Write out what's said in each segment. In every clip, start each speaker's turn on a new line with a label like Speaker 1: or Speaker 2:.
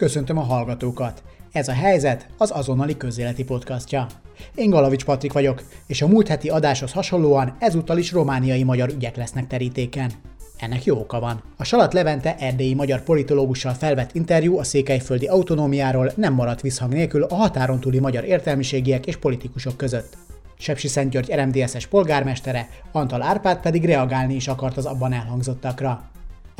Speaker 1: Köszöntöm a hallgatókat! Ez a helyzet az azonnali közéleti podcastja. Én Galavics Patrik vagyok, és a múlt heti adáshoz hasonlóan ezúttal is romániai magyar ügyek lesznek terítéken. Ennek jó oka van. A Salat Levente erdélyi magyar politológussal felvett interjú a székelyföldi autonómiáról nem maradt visszhang nélkül a határon túli magyar értelmiségiek és politikusok között. Sepsi Szentgyörgy RMDSZ-es polgármestere, Antal Árpád pedig reagálni is akart az abban elhangzottakra.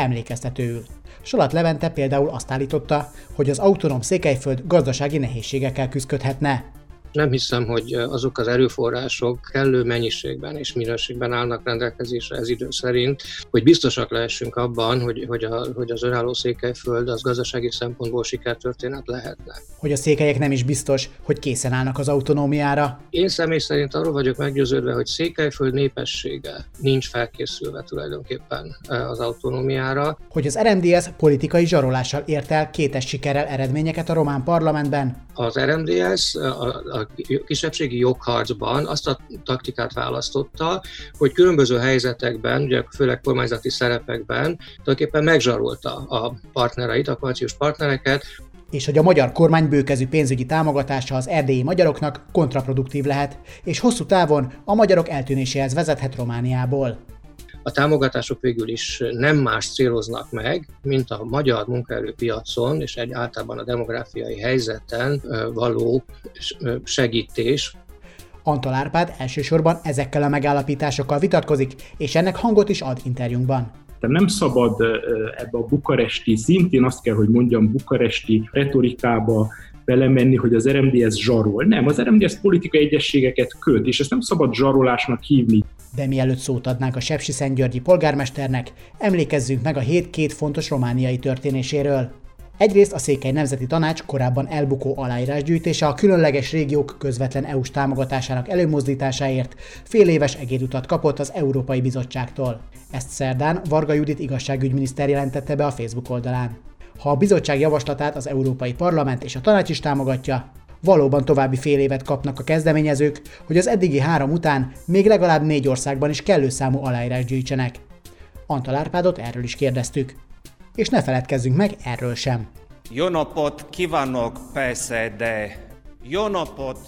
Speaker 1: Emlékeztetőül. Salat Levente például azt állította, hogy az autonóm Székelyföld gazdasági nehézségekkel küzdködhetne,
Speaker 2: nem hiszem, hogy azok az erőforrások kellő mennyiségben és minőségben állnak rendelkezésre ez idő szerint, hogy biztosak lehessünk abban, hogy, hogy, a, hogy az önálló Székelyföld az gazdasági szempontból sikertörténet lehetne.
Speaker 1: Hogy a székelyek nem is biztos, hogy készen állnak az autonómiára?
Speaker 2: Én személy szerint arról vagyok meggyőződve, hogy Székelyföld népessége nincs felkészülve tulajdonképpen az autonómiára.
Speaker 1: Hogy az RMDS politikai zsarolással ért el kétes sikerrel eredményeket a román parlamentben?
Speaker 2: Az RMDS a, a a kisebbségi jogharcban azt a taktikát választotta, hogy különböző helyzetekben, ugye főleg kormányzati szerepekben tulajdonképpen megzsarolta a partnereit, a koalíciós partnereket,
Speaker 1: és hogy a magyar kormány bőkezű pénzügyi támogatása az erdélyi magyaroknak kontraproduktív lehet, és hosszú távon a magyarok eltűnéséhez vezethet Romániából
Speaker 2: a támogatások végül is nem más céloznak meg, mint a magyar munkaerőpiacon és egy általában a demográfiai helyzeten való segítés,
Speaker 1: Antal Árpád elsősorban ezekkel a megállapításokkal vitatkozik, és ennek hangot is ad interjúnkban.
Speaker 3: De nem szabad ebbe a bukaresti, szintén azt kell, hogy mondjam, bukaresti retorikába belemenni, hogy az RMDS zsarol. Nem, az RMDS politikai egyességeket köt, és ezt nem szabad zsarolásnak hívni.
Speaker 1: De mielőtt szót adnánk a Sepsi Szentgyörgyi polgármesternek, emlékezzünk meg a hét két fontos romániai történéséről. Egyrészt a Székely Nemzeti Tanács korábban elbukó aláírásgyűjtése a különleges régiók közvetlen EU-s támogatásának előmozdításáért fél éves egédutat kapott az Európai Bizottságtól. Ezt szerdán Varga Judit igazságügyminiszter jelentette be a Facebook oldalán. Ha a bizottság javaslatát az Európai Parlament és a tanács is támogatja, valóban további fél évet kapnak a kezdeményezők, hogy az eddigi három után még legalább négy országban is kellő számú aláírás gyűjtsenek. Antal Árpádot erről is kérdeztük. És ne feledkezzünk meg erről sem.
Speaker 4: Jó napot kívánok, PSD! Jó napot,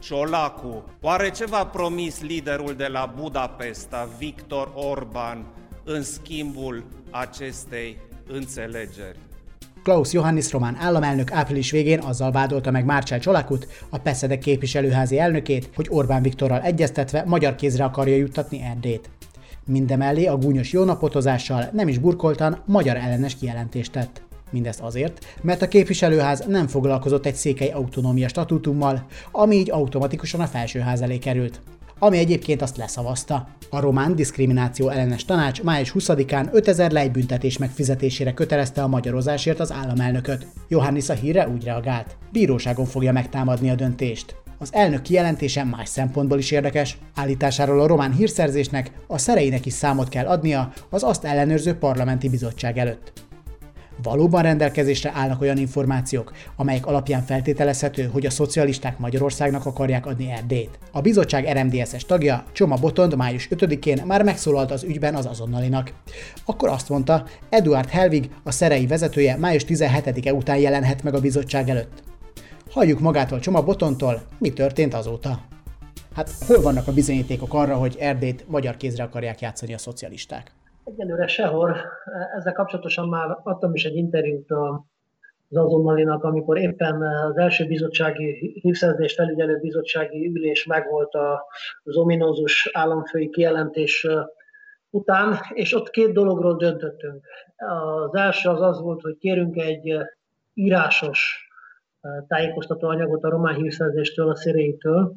Speaker 4: Ciolacu! Oare ce promis liderul de la Budapesta, Victor Orban, în schimbul acestei înțelegeri?
Speaker 1: Klaus Johannis román államelnök április végén azzal vádolta meg Márcsál Csolakut, a Peszedek képviselőházi elnökét, hogy Orbán Viktorral egyeztetve magyar kézre akarja juttatni Erdét. Mindemellé a gúnyos jónapotozással nem is burkoltan magyar ellenes kijelentést tett. Mindezt azért, mert a képviselőház nem foglalkozott egy székely autonómia statútummal, ami így automatikusan a felsőház elé került ami egyébként azt leszavazta. A román diszkrimináció ellenes tanács május 20-án 5000 lejbüntetés megfizetésére kötelezte a magyarozásért az államelnököt. Johannis a hírre úgy reagált. Bíróságon fogja megtámadni a döntést. Az elnök kijelentése más szempontból is érdekes. Állításáról a román hírszerzésnek a szereinek is számot kell adnia az azt ellenőrző parlamenti bizottság előtt. Valóban rendelkezésre állnak olyan információk, amelyek alapján feltételezhető, hogy a szocialisták Magyarországnak akarják adni Erdélyt. A bizottság RMDSZ-es tagja, Csoma Botond május 5-én már megszólalt az ügyben az azonnalinak. Akkor azt mondta, Eduard Helvig, a szerei vezetője május 17-e után jelenhet meg a bizottság előtt. Halljuk magától Csoma Botontól, mi történt azóta. Hát hol vannak a bizonyítékok arra, hogy Erdélyt magyar kézre akarják játszani a szocialisták?
Speaker 5: Egyelőre sehol. Ezzel kapcsolatosan már adtam is egy interjút az azonnalinak, amikor éppen az első bizottsági hívszerzést felügyelő bizottsági ülés megvolt az ominózus államfői kijelentés után, és ott két dologról döntöttünk. Az első az az volt, hogy kérünk egy írásos tájékoztató anyagot a román hírszerzéstől, a széréitől,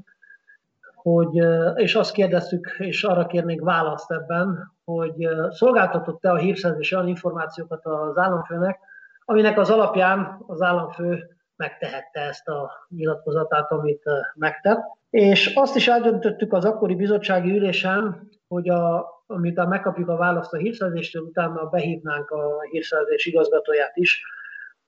Speaker 5: hogy, és azt kérdeztük, és arra kérnénk választ ebben, hogy szolgáltatott-e a hírszerzés olyan információkat az államfőnek, aminek az alapján az államfő megtehette ezt a nyilatkozatát, amit megtett. És azt is eldöntöttük az akkori bizottsági ülésen, hogy a, amit megkapjuk a választ a hírszerzéstől, utána behívnánk a hírszerzés igazgatóját is,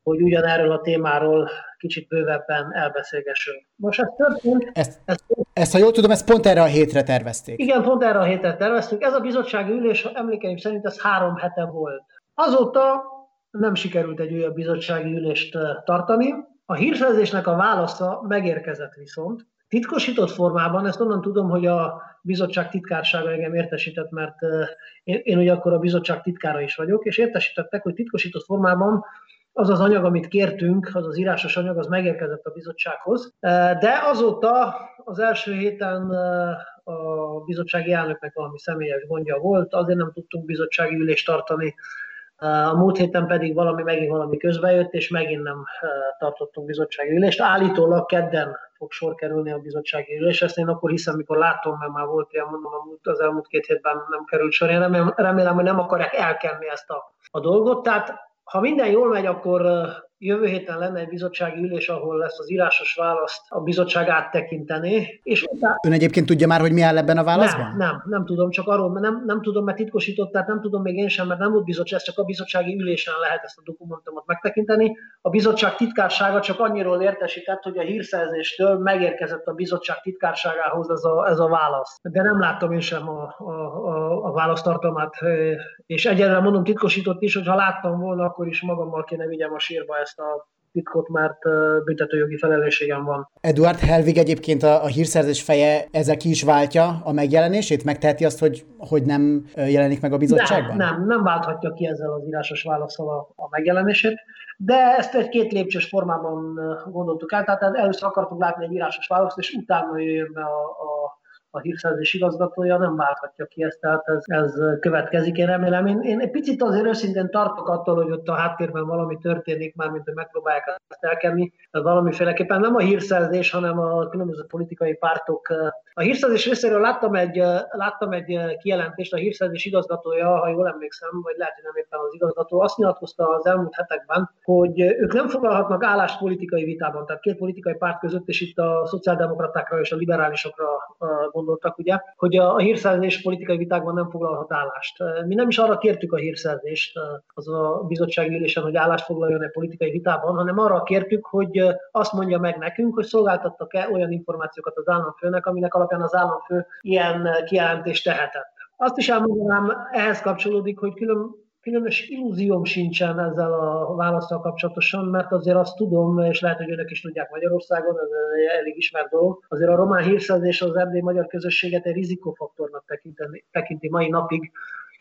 Speaker 5: hogy ugyanerről a témáról kicsit bővebben elbeszélgessünk. Most ez történt.
Speaker 1: Ezt, ezt, ezt, ha jól tudom, ezt pont erre a hétre tervezték.
Speaker 5: Igen, pont erre a hétre terveztük. Ez a bizottsági ülés emlékeim szerint ez három hete volt. Azóta nem sikerült egy újabb bizottsági ülést tartani. A hírszerzésnek a válasza megérkezett viszont, Titkosított formában, ezt onnan tudom, hogy a bizottság titkársága engem értesített, mert én, én ugye akkor a bizottság titkára is vagyok, és értesítettek, hogy titkosított formában az az anyag, amit kértünk, az az írásos anyag, az megérkezett a bizottsághoz. De azóta az első héten a bizottsági elnöknek valami személyes gondja volt, azért nem tudtunk bizottsági ülést tartani, a múlt héten pedig valami, megint valami közbejött, és megint nem tartottunk bizottsági ülést. Állítólag kedden fog sor kerülni a bizottsági ülés. Ezt én akkor hiszem, mikor látom, mert már volt ilyen, mondom, az elmúlt két hétben nem került sor. Én remélem, remélem hogy nem akarják elkenni ezt a, a dolgot. Tehát ha minden jól megy, akkor Jövő héten lenne egy bizottsági ülés, ahol lesz az írásos választ a bizottság áttekinteni. És
Speaker 1: utána... Ön egyébként tudja már, hogy mi áll ebben a válaszban?
Speaker 5: Nem, nem, nem tudom, csak arról, mert nem, nem tudom, mert titkosított, tehát nem tudom még én sem, mert nem volt bizottság, csak a bizottsági ülésen lehet ezt a dokumentumot megtekinteni. A bizottság titkársága csak annyiról értesített, hogy a hírszerzéstől megérkezett a bizottság titkárságához ez a, ez a válasz. De nem láttam én sem a, a, a, a választartalmát, és egyelőre mondom titkosított is, hogy ha láttam volna, akkor is magammal kéne vigyem a sírba ezt a titkot, mert büntetőjogi felelősségem van.
Speaker 1: Eduard Helvig egyébként a, a hírszerzés feje ezzel ki is váltja a megjelenését? Megteheti azt, hogy, hogy nem jelenik meg a bizottságban?
Speaker 5: Nem, nem, nem válthatja ki ezzel az írásos válaszol a, a megjelenését, de ezt egy két lépcsős formában gondoltuk el, tehát először akartunk látni egy írásos választ, és utána jöjjön be a, a a hírszerzés igazgatója nem válthatja ki ezt, tehát ez, ez következik, én remélem. Én, én egy picit azért őszintén tartok attól, hogy ott a háttérben valami történik, már mint hogy megpróbálják ezt elkenni. Valamiféleképpen nem a hírszerzés, hanem a különböző politikai pártok. A hírszerzés részéről láttam egy, láttam egy kijelentést, a hírszerzés igazgatója, ha jól emlékszem, vagy lehet, hogy nem éppen az igazgató, azt nyilatkozta az elmúlt hetekben, hogy ők nem foglalhatnak állást politikai vitában, tehát két politikai párt között, és itt a szociáldemokratákra és a liberálisokra gondoltak, ugye, hogy a, hírszerzés politikai vitákban nem foglalhat állást. Mi nem is arra kértük a hírszerzést az a bizottsági ülésen, hogy állást foglaljon egy politikai vitában, hanem arra kértük, hogy azt mondja meg nekünk, hogy szolgáltattak-e olyan információkat az államfőnek, aminek alapján az államfő ilyen kijelentést tehetett. Azt is elmondanám, ehhez kapcsolódik, hogy külön különös illúzióm sincsen ezzel a választal kapcsolatosan, mert azért azt tudom, és lehet, hogy önök is tudják Magyarországon, ez elég ismert dolog, azért a román hírszerzés az erdély magyar közösséget egy rizikofaktornak tekinti mai napig,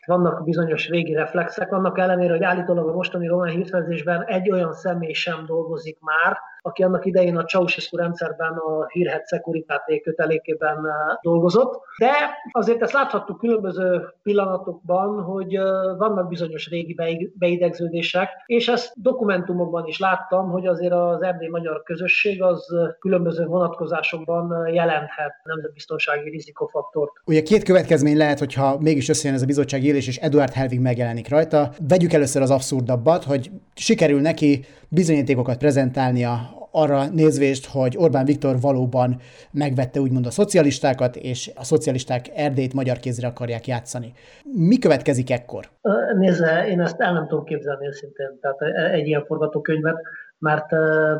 Speaker 5: vannak bizonyos régi reflexek, annak ellenére, hogy állítólag a mostani román hírszerzésben egy olyan személy sem dolgozik már, aki annak idején a Ceausescu rendszerben a hírhet Securitate kötelékében eh, dolgozott. De azért ezt láthattuk különböző pillanatokban, hogy eh, vannak bizonyos régi beidegződések, és ezt dokumentumokban is láttam, hogy azért az erdély magyar közösség az különböző vonatkozásokban jelenthet nemzetbiztonsági rizikofaktort.
Speaker 1: Ugye két következmény lehet, hogyha mégis összejön ez a bizottság élés, és Eduard Helvig megjelenik rajta. Vegyük először az abszurdabbat, hogy sikerül neki bizonyítékokat prezentálnia arra nézvést, hogy Orbán Viktor valóban megvette úgymond a szocialistákat, és a szocialisták Erdélyt magyar kézre akarják játszani. Mi következik ekkor?
Speaker 5: Nézze, én ezt el nem tudom képzelni őszintén, tehát egy ilyen forgatókönyvet mert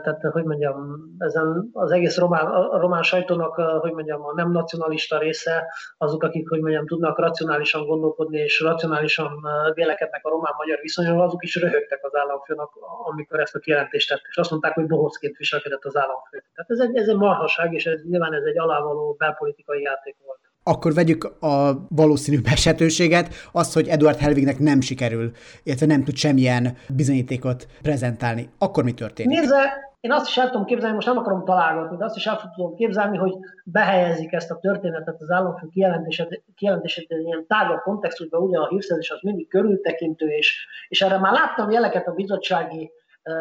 Speaker 5: tehát, hogy mondjam, ezen az egész román, a román sajtónak, hogy mondjam, a nem nacionalista része, azok, akik, hogy mondjam, tudnak racionálisan gondolkodni és racionálisan vélekednek a román-magyar viszonyról, azok is röhögtek az államfőnek, amikor ezt a kijelentést tett, és azt mondták, hogy bohócként viselkedett az államfő. Tehát ez egy, ez egy marhaság, és ez nyilván ez egy alávaló belpolitikai játék volt
Speaker 1: akkor vegyük a valószínű esetőséget, azt, hogy Eduard Helvignek nem sikerül, illetve nem tud semmilyen bizonyítékot prezentálni. Akkor mi történik?
Speaker 5: Nézze, én azt is el tudom képzelni, most nem akarom találgatni, de azt is el tudom képzelni, hogy behelyezik ezt a történetet az államfő kijelentését, kijelentését ilyen tágabb kontextusban, ugye a hírszerzés az mindig körültekintő, és, és erre már láttam jeleket a bizottsági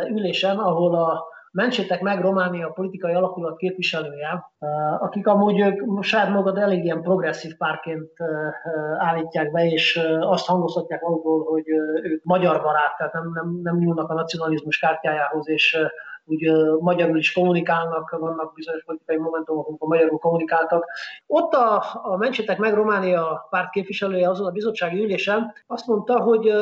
Speaker 5: ülésen, ahol a Mentsétek meg Románia politikai alakulat képviselője, eh, akik amúgy ők saját magad elég ilyen progresszív párként eh, állítják be, és eh, azt hangoztatják magukból, hogy ők magyar barát, tehát nem, nem, nem nyúlnak a nacionalizmus kártyájához, és úgy magyarul is kommunikálnak, vannak bizonyos politikai momentumok, amikor magyarul kommunikáltak. Ott a, a Mentsétek meg Románia párt képviselője azon a bizottsági ülésen azt mondta, hogy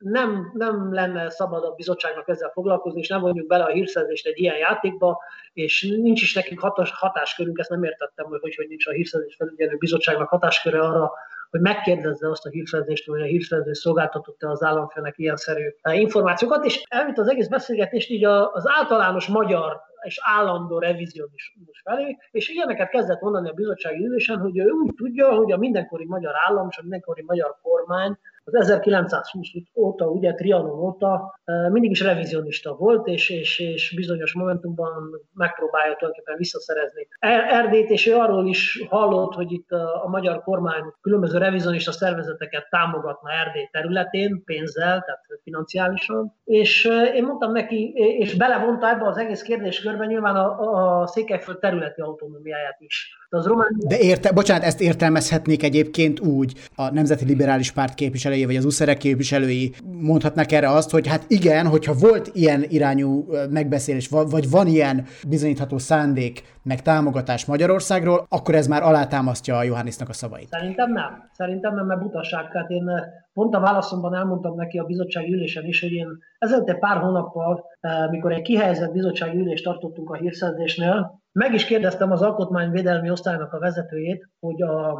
Speaker 5: nem, nem lenne szabad a bizottságnak ezzel foglalkozni, és nem vonjuk bele a hírszerzést egy ilyen játékba, és nincs is nekünk hatás, hatáskörünk, ezt nem értettem, hogy hogy, hogy nincs a hírszerzés felügyelő bizottságnak hatásköre arra, hogy megkérdezze azt a hírszerzést, hogy a hírszerző szolgáltatott-e az államfőnek ilyen szerű információkat, és elvitt az egész beszélgetést így az általános magyar és állandó revizionizmus felé, és ilyeneket kezdett mondani a bizottsági ülésen, hogy ő úgy tudja, hogy a mindenkori magyar állam és a mindenkori magyar kormány az 1920 óta, ugye Trianon óta mindig is revizionista volt, és, és, és bizonyos momentumban megpróbálja tulajdonképpen visszaszerezni er-, Erdét, és ő arról is hallott, hogy itt a, magyar kormány különböző revizionista szervezeteket támogatna Erdély területén, pénzzel, tehát financiálisan. És én mondtam neki, és belevonta ebbe az egész kérdéskörbe nyilván a, a Székelyföld területi autonómiáját is.
Speaker 1: De, az román... De érte, bocsánat, ezt értelmezhetnék egyébként úgy, a Nemzeti Liberális Párt képviselői, vagy az USZEREK képviselői mondhatnak erre azt, hogy hát igen, hogyha volt ilyen irányú megbeszélés, vagy van ilyen bizonyítható szándék, meg támogatás Magyarországról, akkor ez már alátámasztja a Johannisnak a szavait.
Speaker 5: Szerintem nem. Szerintem nem, mert butaság. Tehát én pont a válaszomban elmondtam neki a bizottsági ülésen is, hogy én ezelőtt egy pár hónappal, mikor egy kihelyezett bizottsági ülést tartottunk a hírszerzésnél, meg is kérdeztem az alkotmányvédelmi osztálynak a vezetőjét, hogy a,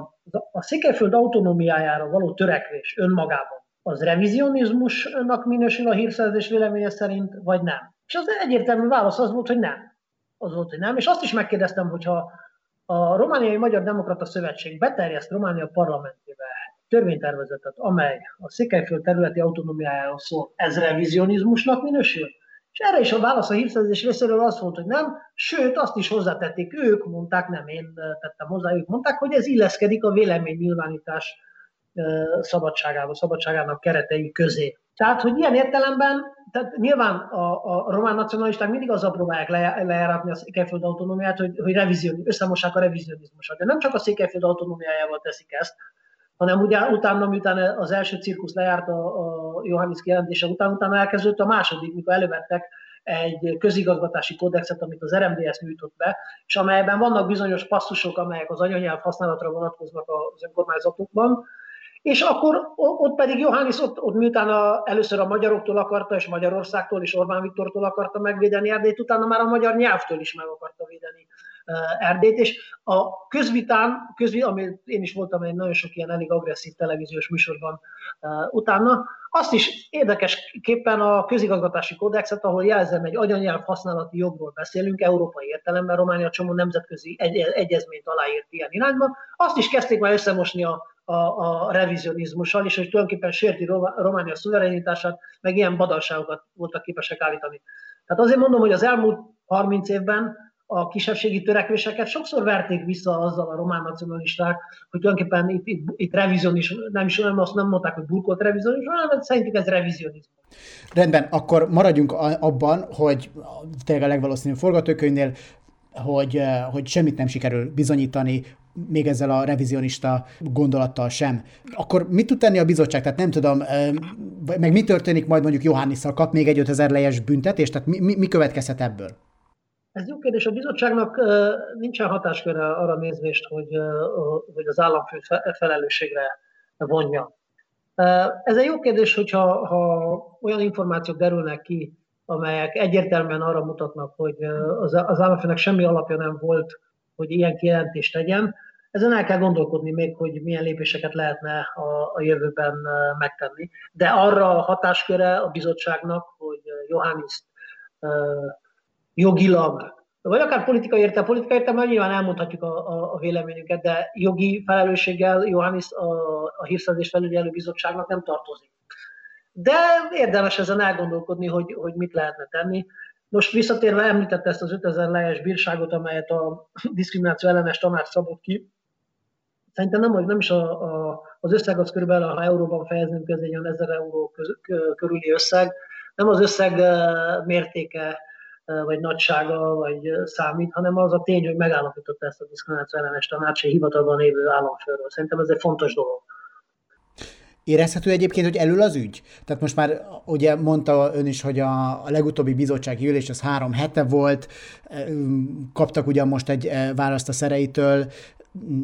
Speaker 5: a Székelyföld autonómiájára való törekvés önmagában az revizionizmusnak minősül a hírszerzés véleménye szerint, vagy nem. És az egyértelmű válasz az volt, hogy nem. Az volt, hogy nem. És azt is megkérdeztem, hogyha a Romániai Magyar Demokrata Szövetség beterjeszt Románia parlamentébe törvénytervezetet, amely a Székelyföld területi autonómiájáról szól, ez revizionizmusnak minősül? És erre is a válasz a hírszerzés részéről az volt, hogy nem, sőt azt is hozzátették, ők mondták, nem én tettem hozzá, ők mondták, hogy ez illeszkedik a véleménynyilvánítás szabadságába, szabadságának keretei közé. Tehát, hogy ilyen értelemben, tehát nyilván a, a román nacionalisták mindig azzal próbálják le, lejáratni a Székelyföld autonómiát, hogy, hogy revizion, összemossák a revizionizmusot. De nem csak a Székelyföld autonómiájával teszik ezt, hanem ugye utána, miután az első cirkusz lejárt a, a Johannes kijelentése után, utána elkezdődött a második, mikor elővettek egy közigazgatási kódexet, amit az RMDS nyújtott be, és amelyben vannak bizonyos passzusok, amelyek az anyanyelv használatra vonatkoznak az önkormányzatokban, és akkor ott pedig Johannes ott, ott miután a, először a magyaroktól akarta, és Magyarországtól, és Orbán Viktortól akarta megvédeni Erdélyt, utána már a magyar nyelvtől is meg akarta védeni Erdélyt, és a közvitán, közvi, amit én is voltam egy nagyon sok ilyen elég agresszív televíziós műsorban utána, azt is érdekesképpen a közigazgatási kódexet, ahol jelzem egy anyanyelv használati jogról beszélünk, európai értelemben, Románia csomó nemzetközi egy, egyezményt aláírt ilyen irányba, azt is kezdték már összemosni a, a, a revizionizmussal, és hogy tulajdonképpen sérti Románia szuverenitását, meg ilyen badalságokat voltak képesek állítani. Tehát azért mondom, hogy az elmúlt 30 évben a kisebbségi törekvéseket sokszor verték vissza azzal a román nacionalisták, hogy tulajdonképpen itt, itt, itt revizionizmus, nem is nem, azt nem mondták, hogy burkolt revizionizmus, hanem szerintük ez revizionizmus.
Speaker 1: Rendben, akkor maradjunk abban, hogy tényleg a legvalószínűbb forgatókönyvnél, hogy, eh, hogy semmit nem sikerül bizonyítani, még ezzel a revizionista gondolattal sem. Akkor mit tud tenni a bizottság? Tehát nem tudom, eh, meg mi történik majd mondjuk Johannisszal? Kap még egy 5000 lejes büntetést? Tehát mi, mi, mi következhet ebből?
Speaker 5: Ez jó kérdés. A bizottságnak nincsen hatásköre arra nézvést, hogy, hogy az államfő felelősségre vonja. Ez egy jó kérdés, hogyha ha olyan információk derülnek ki, amelyek egyértelműen arra mutatnak, hogy az, az államfőnek semmi alapja nem volt, hogy ilyen kijelentést tegyen. Ezen el kell gondolkodni még, hogy milyen lépéseket lehetne a, a jövőben megtenni. De arra a hatásköre a bizottságnak, hogy Johanniszt jogilag, vagy akár politikai értelme, politikai értelme, nyilván elmondhatjuk a, a, a véleményünket, de jogi felelősséggel Johannes a, a hírszerzés felügyelő bizottságnak nem tartozik. De érdemes ezen elgondolkodni, hogy, hogy mit lehetne tenni. Most visszatérve említette ezt az 5000 lejes bírságot, amelyet a diszkrimináció ellenes tanács szabott ki. Szerintem nem, nem is a, a, az összeg az körülbelül, ha euróban fejeznünk, ez egy olyan 1000 euró körüli összeg. Nem az összeg mértéke vagy nagysága, vagy számít, hanem az a tény, hogy megállapította ezt a diszkrimináció ellenes tanács egy hivatalban lévő államfőről. Szerintem ez egy fontos dolog.
Speaker 1: Érezhető egyébként, hogy elül az ügy? Tehát most már ugye mondta ön is, hogy a, a legutóbbi bizottsági ülés az három hete volt, kaptak ugyan most egy választ a szereitől,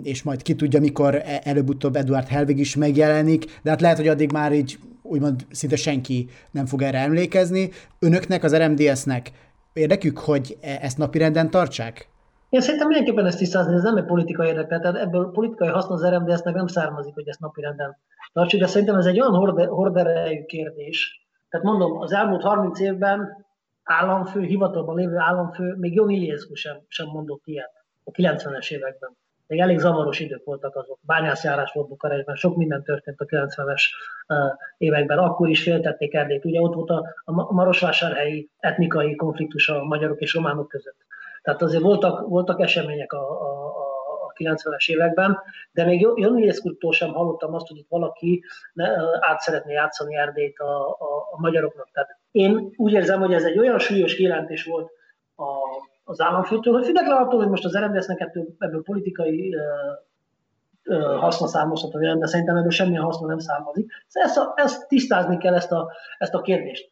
Speaker 1: és majd ki tudja, mikor e, előbb-utóbb Eduard Helvig is megjelenik, de hát lehet, hogy addig már így úgymond szinte senki nem fog erre emlékezni. Önöknek, az RMDS-nek érdekük, hogy e- ezt napirenden tartsák?
Speaker 5: Én szerintem mindenképpen ezt tisztázni, ez nem egy politikai érdekel, tehát ebből politikai haszna az RMDS-nek nem származik, hogy ezt napirenden tartsuk, de szerintem ez egy olyan horderejű kérdés. Tehát mondom, az elmúlt 30 évben államfő, hivatalban lévő államfő, még Jon Iliescu sem, sem mondott ilyet a 90-es években. Még elég zavaros idők voltak azok. Bányászjárás volt Bukarestben, sok minden történt a 90-es években. Akkor is féltették Erdélyt. Ugye ott volt a, marosvásárhelyi etnikai konfliktus a magyarok és románok között. Tehát azért voltak, voltak események a, a, a 90-es években, de még Iliescu-tól sem hallottam azt, hogy itt valaki át szeretné játszani Erdélyt a, a, a magyaroknak. Tehát én úgy érzem, hogy ez egy olyan súlyos kijelentés volt a, az államfőtől, hogy függetlenül attól, hogy most az RMDS-nek ebből, ebből politikai haszna származhat de szerintem ebből semmilyen haszna nem származik. Szóval ezt, a, ezt tisztázni kell ezt a, ezt a kérdést.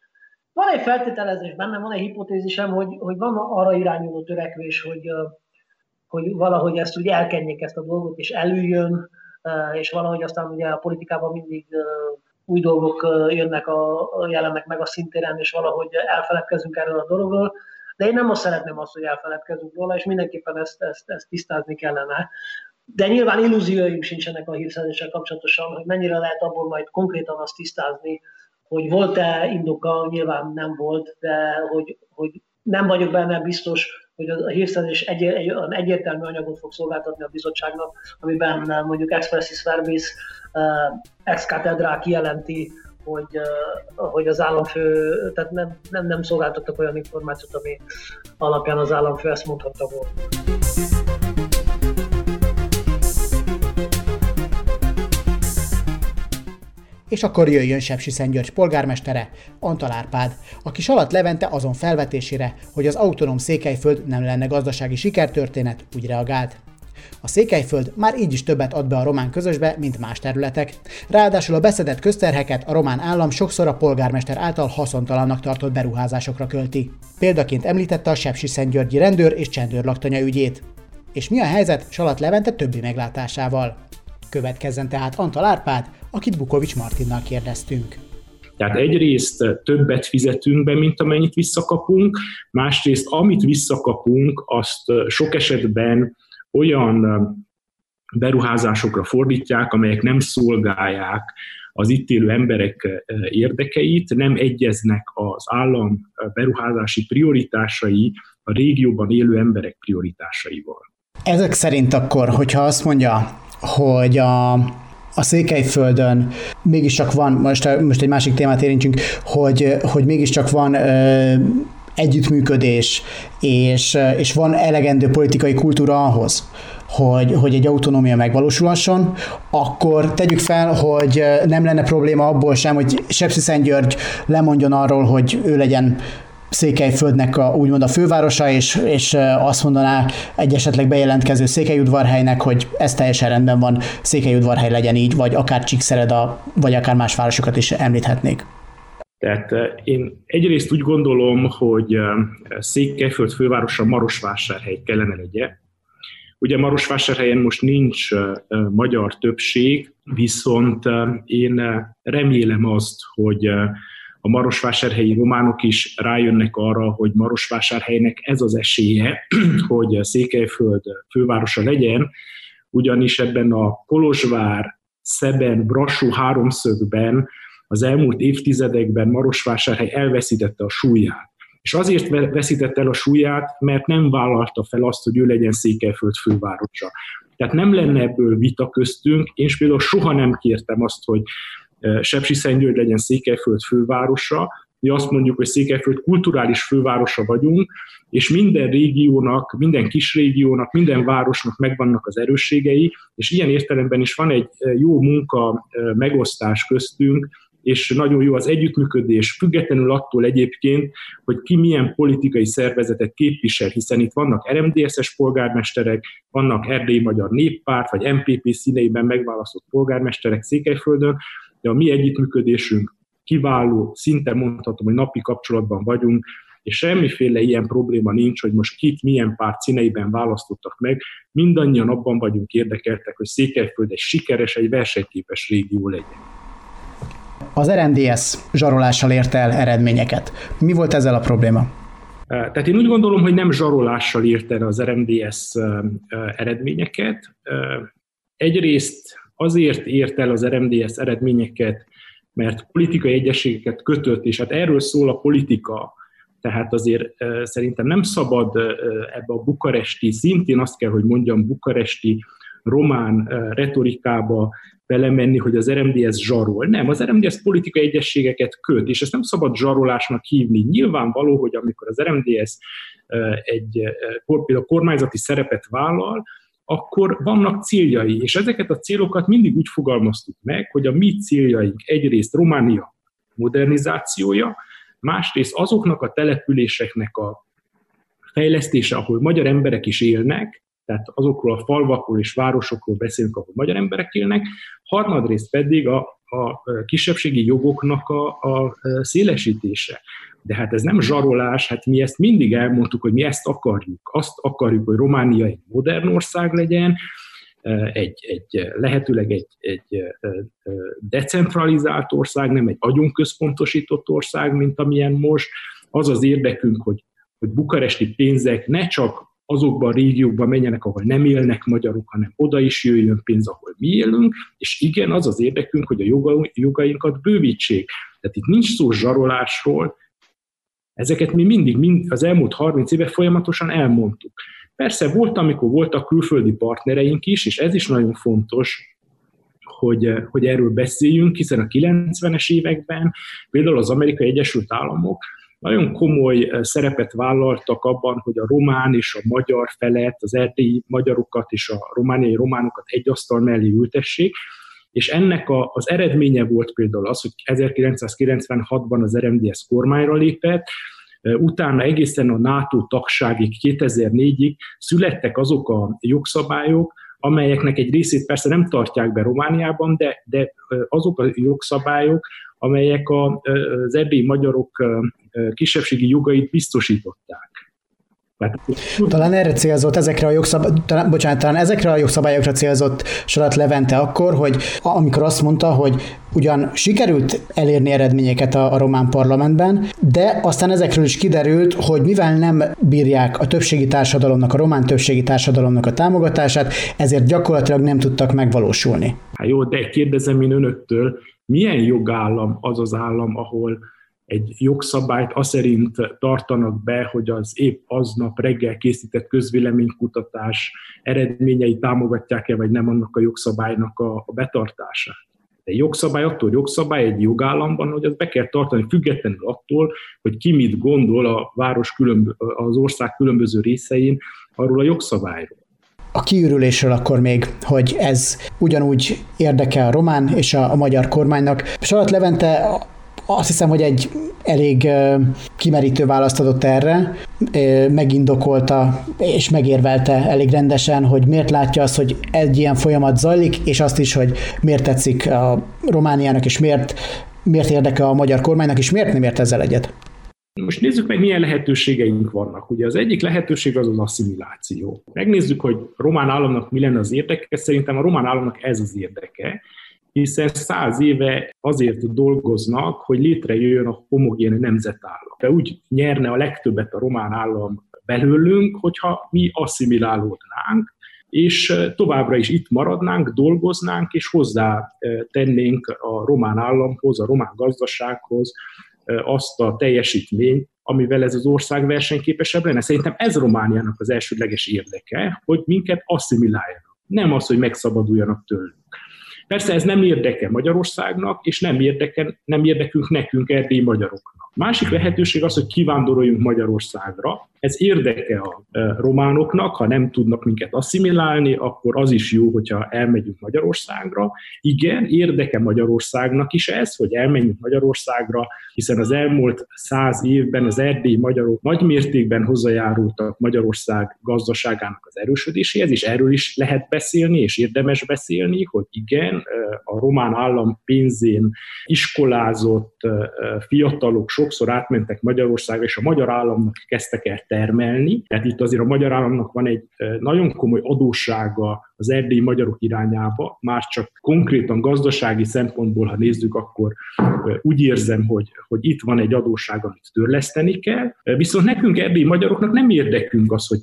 Speaker 5: Van egy feltételezés bennem, van egy hipotézisem, hogy, hogy van arra irányuló törekvés, hogy, hogy valahogy ezt úgy elkenjék ezt a dolgot, és előjön, és valahogy aztán ugye a politikában mindig új dolgok jönnek, a, jelennek meg a szintéren, és valahogy elfeledkezünk erről a dologról. De én nem azt szeretném azt, hogy elfeledkezünk róla, és mindenképpen ezt, ezt, ezt tisztázni kellene. De nyilván illúzióim sincsenek a hírszerzéssel kapcsolatosan, hogy mennyire lehet abból majd konkrétan azt tisztázni, hogy volt-e indoka, nyilván nem volt, de hogy, hogy nem vagyok benne biztos, hogy a hírszerzés egy, egy, egyértelmű anyagot fog szolgáltatni a bizottságnak, amiben mondjuk expressis verbis uh, ex cathedra kijelenti, hogy, hogy az államfő, tehát nem, nem, nem szolgáltattak olyan információt, ami alapján az államfő ezt mondhatta volna.
Speaker 1: és akkor jöjjön Sepsi György polgármestere, Antal Árpád, aki Salat Levente azon felvetésére, hogy az autonóm Székelyföld nem lenne gazdasági sikertörténet, úgy reagált. A Székelyföld már így is többet ad be a román közösbe, mint más területek. Ráadásul a beszedett közterheket a román állam sokszor a polgármester által haszontalannak tartott beruházásokra költi. Példaként említette a Sepsi Györgyi rendőr és csendőrlaktanya ügyét. És mi a helyzet Salat Levente többi meglátásával? Következzen tehát Antal Árpád, akit Bukovics Martinnal kérdeztünk.
Speaker 3: Tehát egyrészt többet fizetünk be, mint amennyit visszakapunk, másrészt amit visszakapunk, azt sok esetben olyan beruházásokra fordítják, amelyek nem szolgálják az itt élő emberek érdekeit, nem egyeznek az állam beruházási prioritásai a régióban élő emberek prioritásaival.
Speaker 1: Ezek szerint akkor, hogyha azt mondja, hogy a, a Székelyföldön mégiscsak van, most, most egy másik témát érintsünk, hogy, hogy mégiscsak van ö, együttműködés, és, és van elegendő politikai kultúra ahhoz, hogy, hogy egy autonómia megvalósulhasson, akkor tegyük fel, hogy nem lenne probléma abból sem, hogy Sepsi György lemondjon arról, hogy ő legyen Székelyföldnek a, úgymond a fővárosa, és, és azt mondaná egy esetleg bejelentkező Székelyudvarhelynek, hogy ez teljesen rendben van, Székelyudvarhely legyen így, vagy akár Csíkszereda, vagy akár más városokat is említhetnék.
Speaker 3: Tehát én egyrészt úgy gondolom, hogy Székelyföld fővárosa Marosvásárhely kellene legyen. Ugye Marosvásárhelyen most nincs magyar többség, viszont én remélem azt, hogy a marosvásárhelyi románok is rájönnek arra, hogy Marosvásárhelynek ez az esélye, hogy Székelyföld fővárosa legyen, ugyanis ebben a Kolozsvár, Szeben, Brassó háromszögben az elmúlt évtizedekben Marosvásárhely elveszítette a súlyát. És azért veszítette el a súlyát, mert nem vállalta fel azt, hogy ő legyen Székelyföld fővárosa. Tehát nem lenne ebből vita köztünk, én például soha nem kértem azt, hogy Sepsiszentgyörgy legyen Székelyföld fővárosa, mi azt mondjuk, hogy Székelyföld kulturális fővárosa vagyunk, és minden régiónak, minden kis régiónak, minden városnak megvannak az erősségei, és ilyen értelemben is van egy jó munka megosztás köztünk, és nagyon jó az együttműködés, függetlenül attól egyébként, hogy ki milyen politikai szervezetet képvisel, hiszen itt vannak RMDSZ-es polgármesterek, vannak Erdély Magyar Néppárt, vagy MPP színeiben megválasztott polgármesterek Székelyföldön, de a mi együttműködésünk kiváló, szinte mondhatom, hogy napi kapcsolatban vagyunk, és semmiféle ilyen probléma nincs, hogy most kit milyen párt színeiben választottak meg, mindannyian abban vagyunk érdekeltek, hogy Székelyföld egy sikeres, egy versenyképes régió legyen.
Speaker 1: Az RMDS zsarolással ért el eredményeket. Mi volt ezzel a probléma?
Speaker 3: Tehát én úgy gondolom, hogy nem zsarolással írt el az RMDS eredményeket. Egyrészt azért ért el az RMDS eredményeket, mert politikai egyességeket kötött, és hát erről szól a politika, tehát azért szerintem nem szabad ebbe a bukaresti, szintén azt kell, hogy mondjam, bukaresti román retorikába belemenni, hogy az RMDS zsarol. Nem, az RMDS politikai egyességeket köt, és ezt nem szabad zsarolásnak hívni. Nyilvánvaló, hogy amikor az RMDS egy például kormányzati szerepet vállal, akkor vannak céljai, és ezeket a célokat mindig úgy fogalmaztuk meg, hogy a mi céljaink egyrészt Románia modernizációja, másrészt azoknak a településeknek a fejlesztése, ahol magyar emberek is élnek, tehát azokról a falvakról és városokról beszélünk, ahol magyar emberek élnek, harmadrészt pedig a, a kisebbségi jogoknak a, a szélesítése. De hát ez nem zsarolás, hát mi ezt mindig elmondtuk, hogy mi ezt akarjuk. Azt akarjuk, hogy Románia egy modern ország legyen, egy, egy lehetőleg egy, egy decentralizált ország, nem egy agyunközpontosított ország, mint amilyen most. Az az érdekünk, hogy, hogy bukaresti pénzek ne csak azokban a régiókban menjenek, ahol nem élnek magyarok, hanem oda is jöjjön pénz, ahol mi élünk, és igen, az az érdekünk, hogy a jogainkat bővítsék. Tehát itt nincs szó zsarolásról, ezeket mi mindig, mind az elmúlt 30 éve folyamatosan elmondtuk. Persze volt, amikor voltak külföldi partnereink is, és ez is nagyon fontos, hogy, hogy erről beszéljünk, hiszen a 90-es években például az Amerikai Egyesült Államok nagyon komoly szerepet vállaltak abban, hogy a román és a magyar felet, az erdélyi magyarokat és a romániai románokat egy asztal mellé ültessék, és ennek a, az eredménye volt például az, hogy 1996-ban az RMDS kormányra lépett, utána egészen a NATO tagságig 2004-ig születtek azok a jogszabályok, amelyeknek egy részét persze nem tartják be Romániában, de, de azok a jogszabályok, amelyek az erdélyi magyarok kisebbségi jogait biztosították.
Speaker 1: Talán erre célzott ezekre a jogszab... bocsánat, talán ezekre a jogszabályokra célzott Sarat Levente akkor, hogy amikor azt mondta, hogy ugyan sikerült elérni eredményeket a, a román parlamentben, de aztán ezekről is kiderült, hogy mivel nem bírják a többségi társadalomnak, a román többségi társadalomnak a támogatását, ezért gyakorlatilag nem tudtak megvalósulni.
Speaker 3: Hát jó, de kérdezem én önöktől, milyen jogállam az az állam, ahol egy jogszabályt azt szerint tartanak be, hogy az épp aznap reggel készített közvéleménykutatás eredményei támogatják-e, vagy nem annak a jogszabálynak a, a betartását. De jogszabály attól jogszabály egy jogállamban, hogy azt be kell tartani függetlenül attól, hogy ki mit gondol a város különb- az ország különböző részein arról a jogszabályról
Speaker 1: a kiürülésről akkor még, hogy ez ugyanúgy érdeke a román és a, a magyar kormánynak. Salat Levente azt hiszem, hogy egy elég kimerítő választ adott erre, megindokolta és megérvelte elég rendesen, hogy miért látja azt, hogy egy ilyen folyamat zajlik, és azt is, hogy miért tetszik a Romániának, és miért, miért érdeke a magyar kormánynak, és miért nem ért ezzel egyet.
Speaker 3: Most nézzük meg, milyen lehetőségeink vannak. Ugye az egyik lehetőség az az asszimiláció. Megnézzük, hogy a román államnak mi lenne az érdeke. Szerintem a román államnak ez az érdeke, hiszen száz éve azért dolgoznak, hogy létrejöjjön a homogén nemzetállam. De úgy nyerne a legtöbbet a román állam belőlünk, hogyha mi asszimilálódnánk, és továbbra is itt maradnánk, dolgoznánk, és hozzá tennénk a román államhoz, a román gazdasághoz azt a teljesítményt, amivel ez az ország versenyképesebb lenne. Szerintem ez Romániának az elsődleges érdeke, hogy minket asszimiláljanak. Nem az, hogy megszabaduljanak tőlünk. Persze ez nem érdeke Magyarországnak, és nem, érdeke, nem érdekünk nekünk, erdélyi magyaroknak. Másik lehetőség az, hogy kivándoroljunk Magyarországra. Ez érdeke a e, románoknak, ha nem tudnak minket asszimilálni, akkor az is jó, hogyha elmegyünk Magyarországra. Igen, érdeke Magyarországnak is ez, hogy elmenjünk Magyarországra, hiszen az elmúlt száz évben az erdélyi magyarok nagy mértékben hozzájárultak Magyarország gazdaságának az erősödéséhez, és erről is lehet beszélni, és érdemes beszélni, hogy igen, e, a román állam pénzén iskolázott e, fiatalok sok sokszor átmentek Magyarországra, és a magyar államnak kezdtek el termelni. Tehát itt azért a magyar államnak van egy nagyon komoly adóssága az erdélyi magyarok irányába, már csak konkrétan gazdasági szempontból, ha nézzük, akkor úgy érzem, hogy, hogy itt van egy adósság, amit törleszteni kell, viszont nekünk erdélyi magyaroknak nem érdekünk az, hogy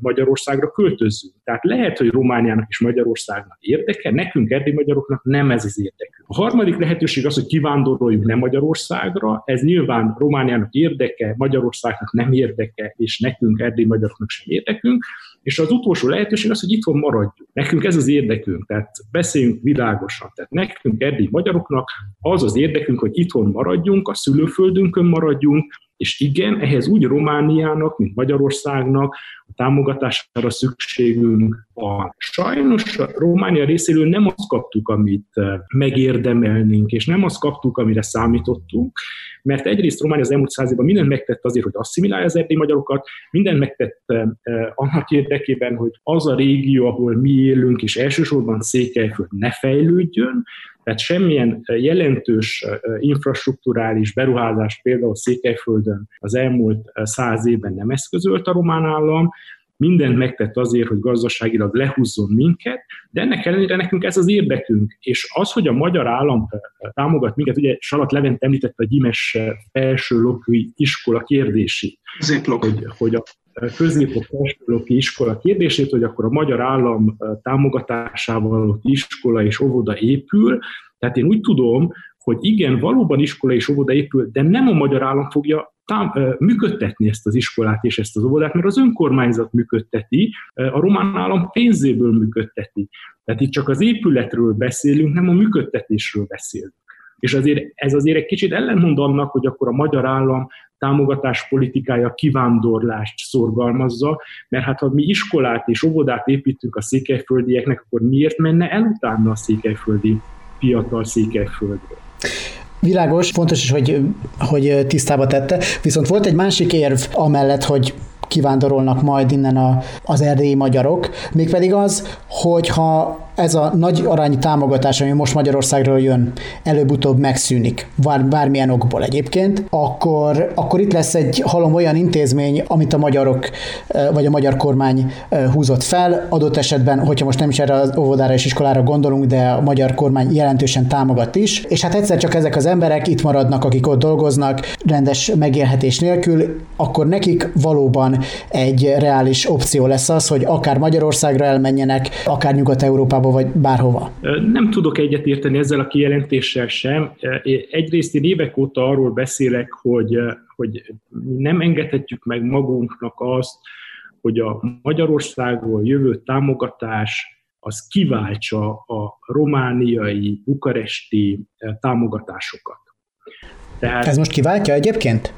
Speaker 3: Magyarországra költözzünk. Tehát lehet, hogy Romániának és Magyarországnak érdeke, nekünk erdélyi magyaroknak nem ez az érdekünk. A harmadik lehetőség az, hogy kivándoroljunk nem Magyarországra, ez nyilván Romániának érdeke, Magyarországnak nem érdeke, és nekünk erdélyi magyaroknak sem érdekünk, és az utolsó lehetőség az, hogy itthon maradjunk. Nekünk ez az érdekünk, tehát beszéljünk világosan. Tehát nekünk, erdélyi magyaroknak az az érdekünk, hogy itthon maradjunk, a szülőföldünkön maradjunk, és igen, ehhez úgy Romániának, mint Magyarországnak a támogatására szükségünk van. Sajnos a Románia részéről nem azt kaptuk, amit eh, megérdemelnénk, és nem azt kaptuk, amire számítottunk, mert egyrészt Románia az elmúlt száz évben mindent megtett azért, hogy asszimilálja az erdély magyarokat, mindent megtett eh, annak érdekében, hogy az a régió, ahol mi élünk, és elsősorban Székelyföld ne fejlődjön, tehát semmilyen jelentős infrastruktúrális beruházás például Székelyföldön az elmúlt száz évben nem eszközölt a román állam, mindent megtett azért, hogy gazdaságilag lehúzzon minket, de ennek ellenére nekünk ez az érdekünk. És az, hogy a magyar állam támogat minket, ugye Salat Levent említette a Gyimes felső lokui iskola kérdését. Hogy, hogy a középok felsőlöki iskola kérdését, hogy akkor a magyar állam támogatásával ott iskola és óvoda épül. Tehát én úgy tudom, hogy igen, valóban iskola és óvoda épül, de nem a magyar állam fogja tám- működtetni ezt az iskolát és ezt az óvodát, mert az önkormányzat működteti, a román állam pénzéből működteti. Tehát itt csak az épületről beszélünk, nem a működtetésről beszélünk. És azért ez azért egy kicsit ellentmond annak, hogy akkor a magyar állam támogatás politikája kivándorlást szorgalmazza, mert hát ha mi iskolát és óvodát építünk a székelyföldieknek, akkor miért menne el utána a székelyföldi fiatal székelyföldről?
Speaker 1: Világos, fontos is, hogy, hogy tisztába tette. Viszont volt egy másik érv amellett, hogy kivándorolnak majd innen a, az erdélyi magyarok, mégpedig az, hogyha ez a nagy arányi támogatás, ami most Magyarországról jön, előbb-utóbb megszűnik, bár, bármilyen okból egyébként, akkor, akkor itt lesz egy halom olyan intézmény, amit a magyarok, vagy a magyar kormány húzott fel, adott esetben, hogyha most nem is erre az óvodára és iskolára gondolunk, de a magyar kormány jelentősen támogat is, és hát egyszer csak ezek az emberek itt maradnak, akik ott dolgoznak, rendes megélhetés nélkül, akkor nekik valóban egy reális opció lesz az, hogy akár Magyarországra elmenjenek, akár Nyugat-Európába vagy bárhova?
Speaker 3: Nem tudok egyetérteni ezzel a kijelentéssel sem. Egyrészt én évek óta arról beszélek, hogy, hogy nem engedhetjük meg magunknak azt, hogy a Magyarországról jövő támogatás az kiváltsa a romániai, bukaresti támogatásokat.
Speaker 1: Tehát, Ez most kiváltja egyébként?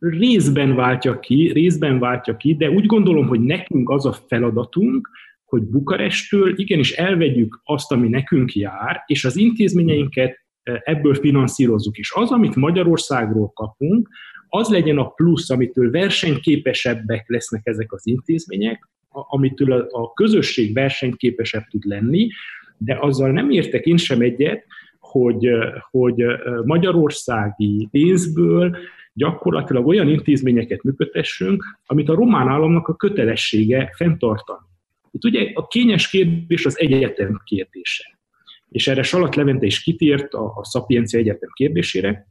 Speaker 3: Részben váltja ki, részben váltja ki, de úgy gondolom, hogy nekünk az a feladatunk, hogy Bukarestől igenis elvegyük azt, ami nekünk jár, és az intézményeinket e, ebből finanszírozzuk. És az, amit Magyarországról kapunk, az legyen a plusz, amitől versenyképesebbek lesznek ezek az intézmények, amitől a közösség versenyképesebb tud lenni, de azzal nem értek én sem egyet, hogy, hogy magyarországi pénzből gyakorlatilag olyan intézményeket működtessünk, amit a román államnak a kötelessége fenntartani. Itt ugye a kényes kérdés az egyetem kérdése. És erre Salat Levente is kitért a, a Szapiencia Egyetem kérdésére.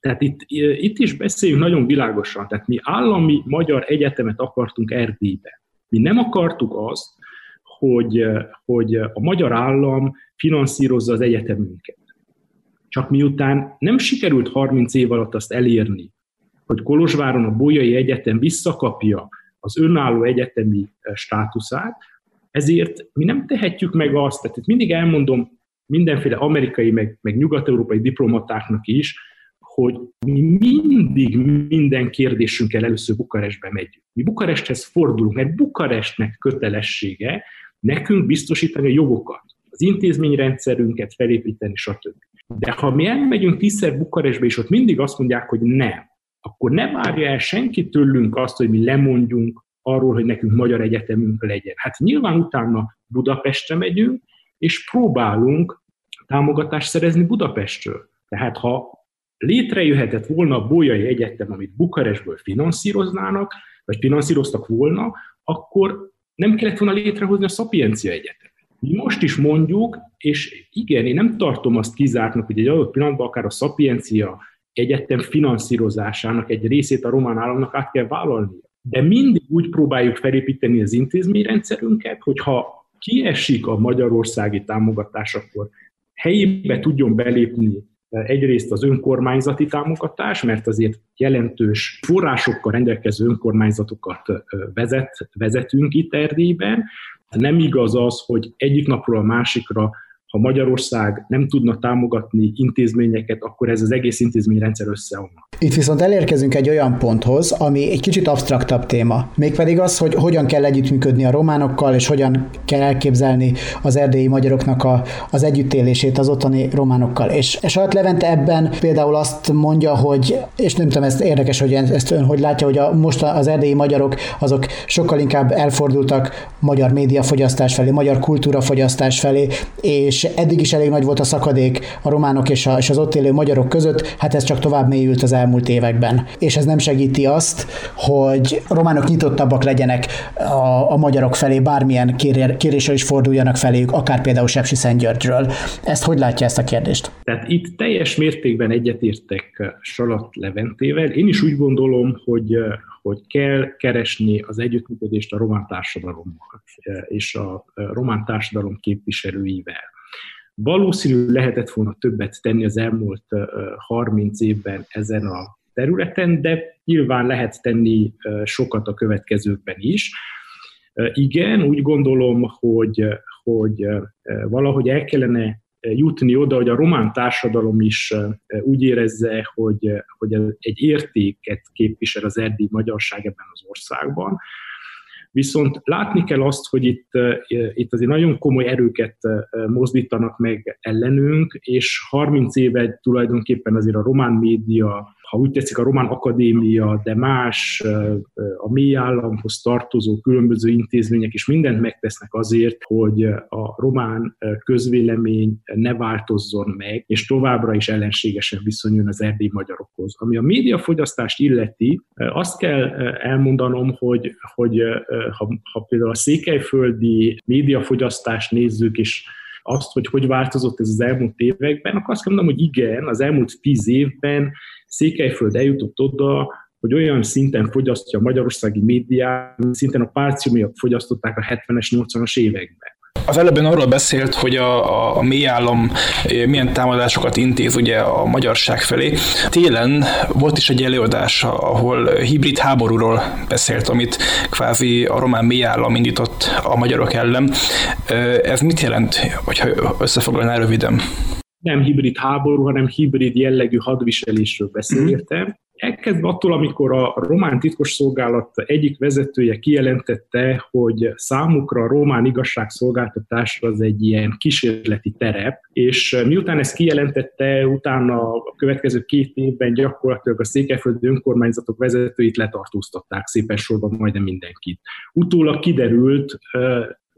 Speaker 3: Tehát itt, itt is beszéljünk nagyon világosan. Tehát mi állami magyar egyetemet akartunk Erdélybe. Mi nem akartuk azt, hogy, hogy a magyar állam finanszírozza az egyetemünket. Csak miután nem sikerült 30 év alatt azt elérni, hogy Kolozsváron a Bolyai Egyetem visszakapja az önálló egyetemi státuszát, ezért mi nem tehetjük meg azt, tehát itt mindig elmondom mindenféle amerikai, meg, meg nyugat-európai diplomatáknak is, hogy mi mindig minden kérdésünkkel először Bukarestbe megyünk. Mi Bukaresthez fordulunk, mert Bukarestnek kötelessége nekünk biztosítani a jogokat, az intézményrendszerünket felépíteni, stb. De ha mi elmegyünk tízszer Bukarestbe, és ott mindig azt mondják, hogy nem, akkor ne várja el senki tőlünk azt, hogy mi lemondjunk arról, hogy nekünk magyar egyetemünk legyen. Hát nyilván utána Budapestre megyünk, és próbálunk támogatást szerezni Budapestről. Tehát ha létrejöhetett volna a Bolyai Egyetem, amit Bukarestből finanszíroznának, vagy finanszíroztak volna, akkor nem kellett volna létrehozni a Szapiencia Egyetem. Mi most is mondjuk, és igen, én nem tartom azt kizártnak, hogy egy adott pillanatban akár a Szapiencia Egyetem finanszírozásának egy részét a román államnak át kell vállalnia. De mindig úgy próbáljuk felépíteni az intézményrendszerünket, hogyha kiesik a magyarországi támogatás, akkor helyébe tudjon belépni egyrészt az önkormányzati támogatás, mert azért jelentős forrásokkal rendelkező önkormányzatokat vezet, vezetünk itt Erdélyben. Nem igaz az, hogy egyik napról a másikra ha Magyarország nem tudna támogatni intézményeket, akkor ez az egész intézményrendszer összeomlik.
Speaker 1: Itt viszont elérkezünk egy olyan ponthoz, ami egy kicsit absztraktabb téma. Mégpedig az, hogy hogyan kell együttműködni a románokkal, és hogyan kell elképzelni az erdélyi magyaroknak a, az együttélését az ottani románokkal. És Sajt Levente ebben például azt mondja, hogy, és nem tudom, ez érdekes, hogy ezt ön hogy látja, hogy a, most az erdélyi magyarok azok sokkal inkább elfordultak magyar médiafogyasztás felé, magyar kultúrafogyasztás felé, és és eddig is elég nagy volt a szakadék a románok és, a, és az ott élő magyarok között, hát ez csak tovább mélyült az elmúlt években. És ez nem segíti azt, hogy románok nyitottabbak legyenek a, a magyarok felé, bármilyen kéréssel is forduljanak feléjük, akár például Sepsi Györgyről. Ezt hogy látja ezt a kérdést?
Speaker 3: Tehát itt teljes mértékben egyetértek Salat Leventével. Én is úgy gondolom, hogy hogy kell keresni az együttműködést a román társadalommal és a román társadalom képviselőivel. Valószínű lehetett volna többet tenni az elmúlt 30 évben ezen a területen, de nyilván lehet tenni sokat a következőkben is. Igen, úgy gondolom, hogy, hogy valahogy el kellene jutni oda, hogy a román társadalom is úgy érezze, hogy, hogy egy értéket képvisel az erdélyi magyarság ebben az országban, Viszont látni kell azt, hogy itt, itt azért nagyon komoly erőket mozdítanak meg ellenünk, és 30 éve tulajdonképpen azért a román média ha úgy tetszik, a Román Akadémia, de más a mély államhoz tartozó különböző intézmények is mindent megtesznek azért, hogy a román közvélemény ne változzon meg, és továbbra is ellenségesen viszonyuljon az erdély magyarokhoz. Ami a médiafogyasztást illeti, azt kell elmondanom, hogy, hogy ha, ha például a székelyföldi médiafogyasztást nézzük, és azt, hogy hogy változott ez az elmúlt években, akkor azt kell mondanom, hogy igen, az elmúlt tíz évben Székelyföld eljutott oda, hogy olyan szinten fogyasztja a magyarországi médiát, szinten a párciumiak fogyasztották a 70-es, 80-as években.
Speaker 6: Az előbben arról beszélt, hogy a, a, mély állam eh, milyen támadásokat intéz ugye a magyarság felé. Télen volt is egy előadás, ahol hibrid háborúról beszélt, amit kvázi a román mély állam indított a magyarok ellen. Eh, ez mit jelent, hogyha összefoglalná röviden?
Speaker 3: nem hibrid háború, hanem hibrid jellegű hadviselésről beszéltem. Elkezdve attól, amikor a román titkosszolgálat egyik vezetője kijelentette, hogy számukra a román igazságszolgáltatás az egy ilyen kísérleti terep, és miután ezt kijelentette, utána a következő két évben gyakorlatilag a székelyföldi önkormányzatok vezetőit letartóztatták szépen sorban majdnem mindenkit. Utólag kiderült,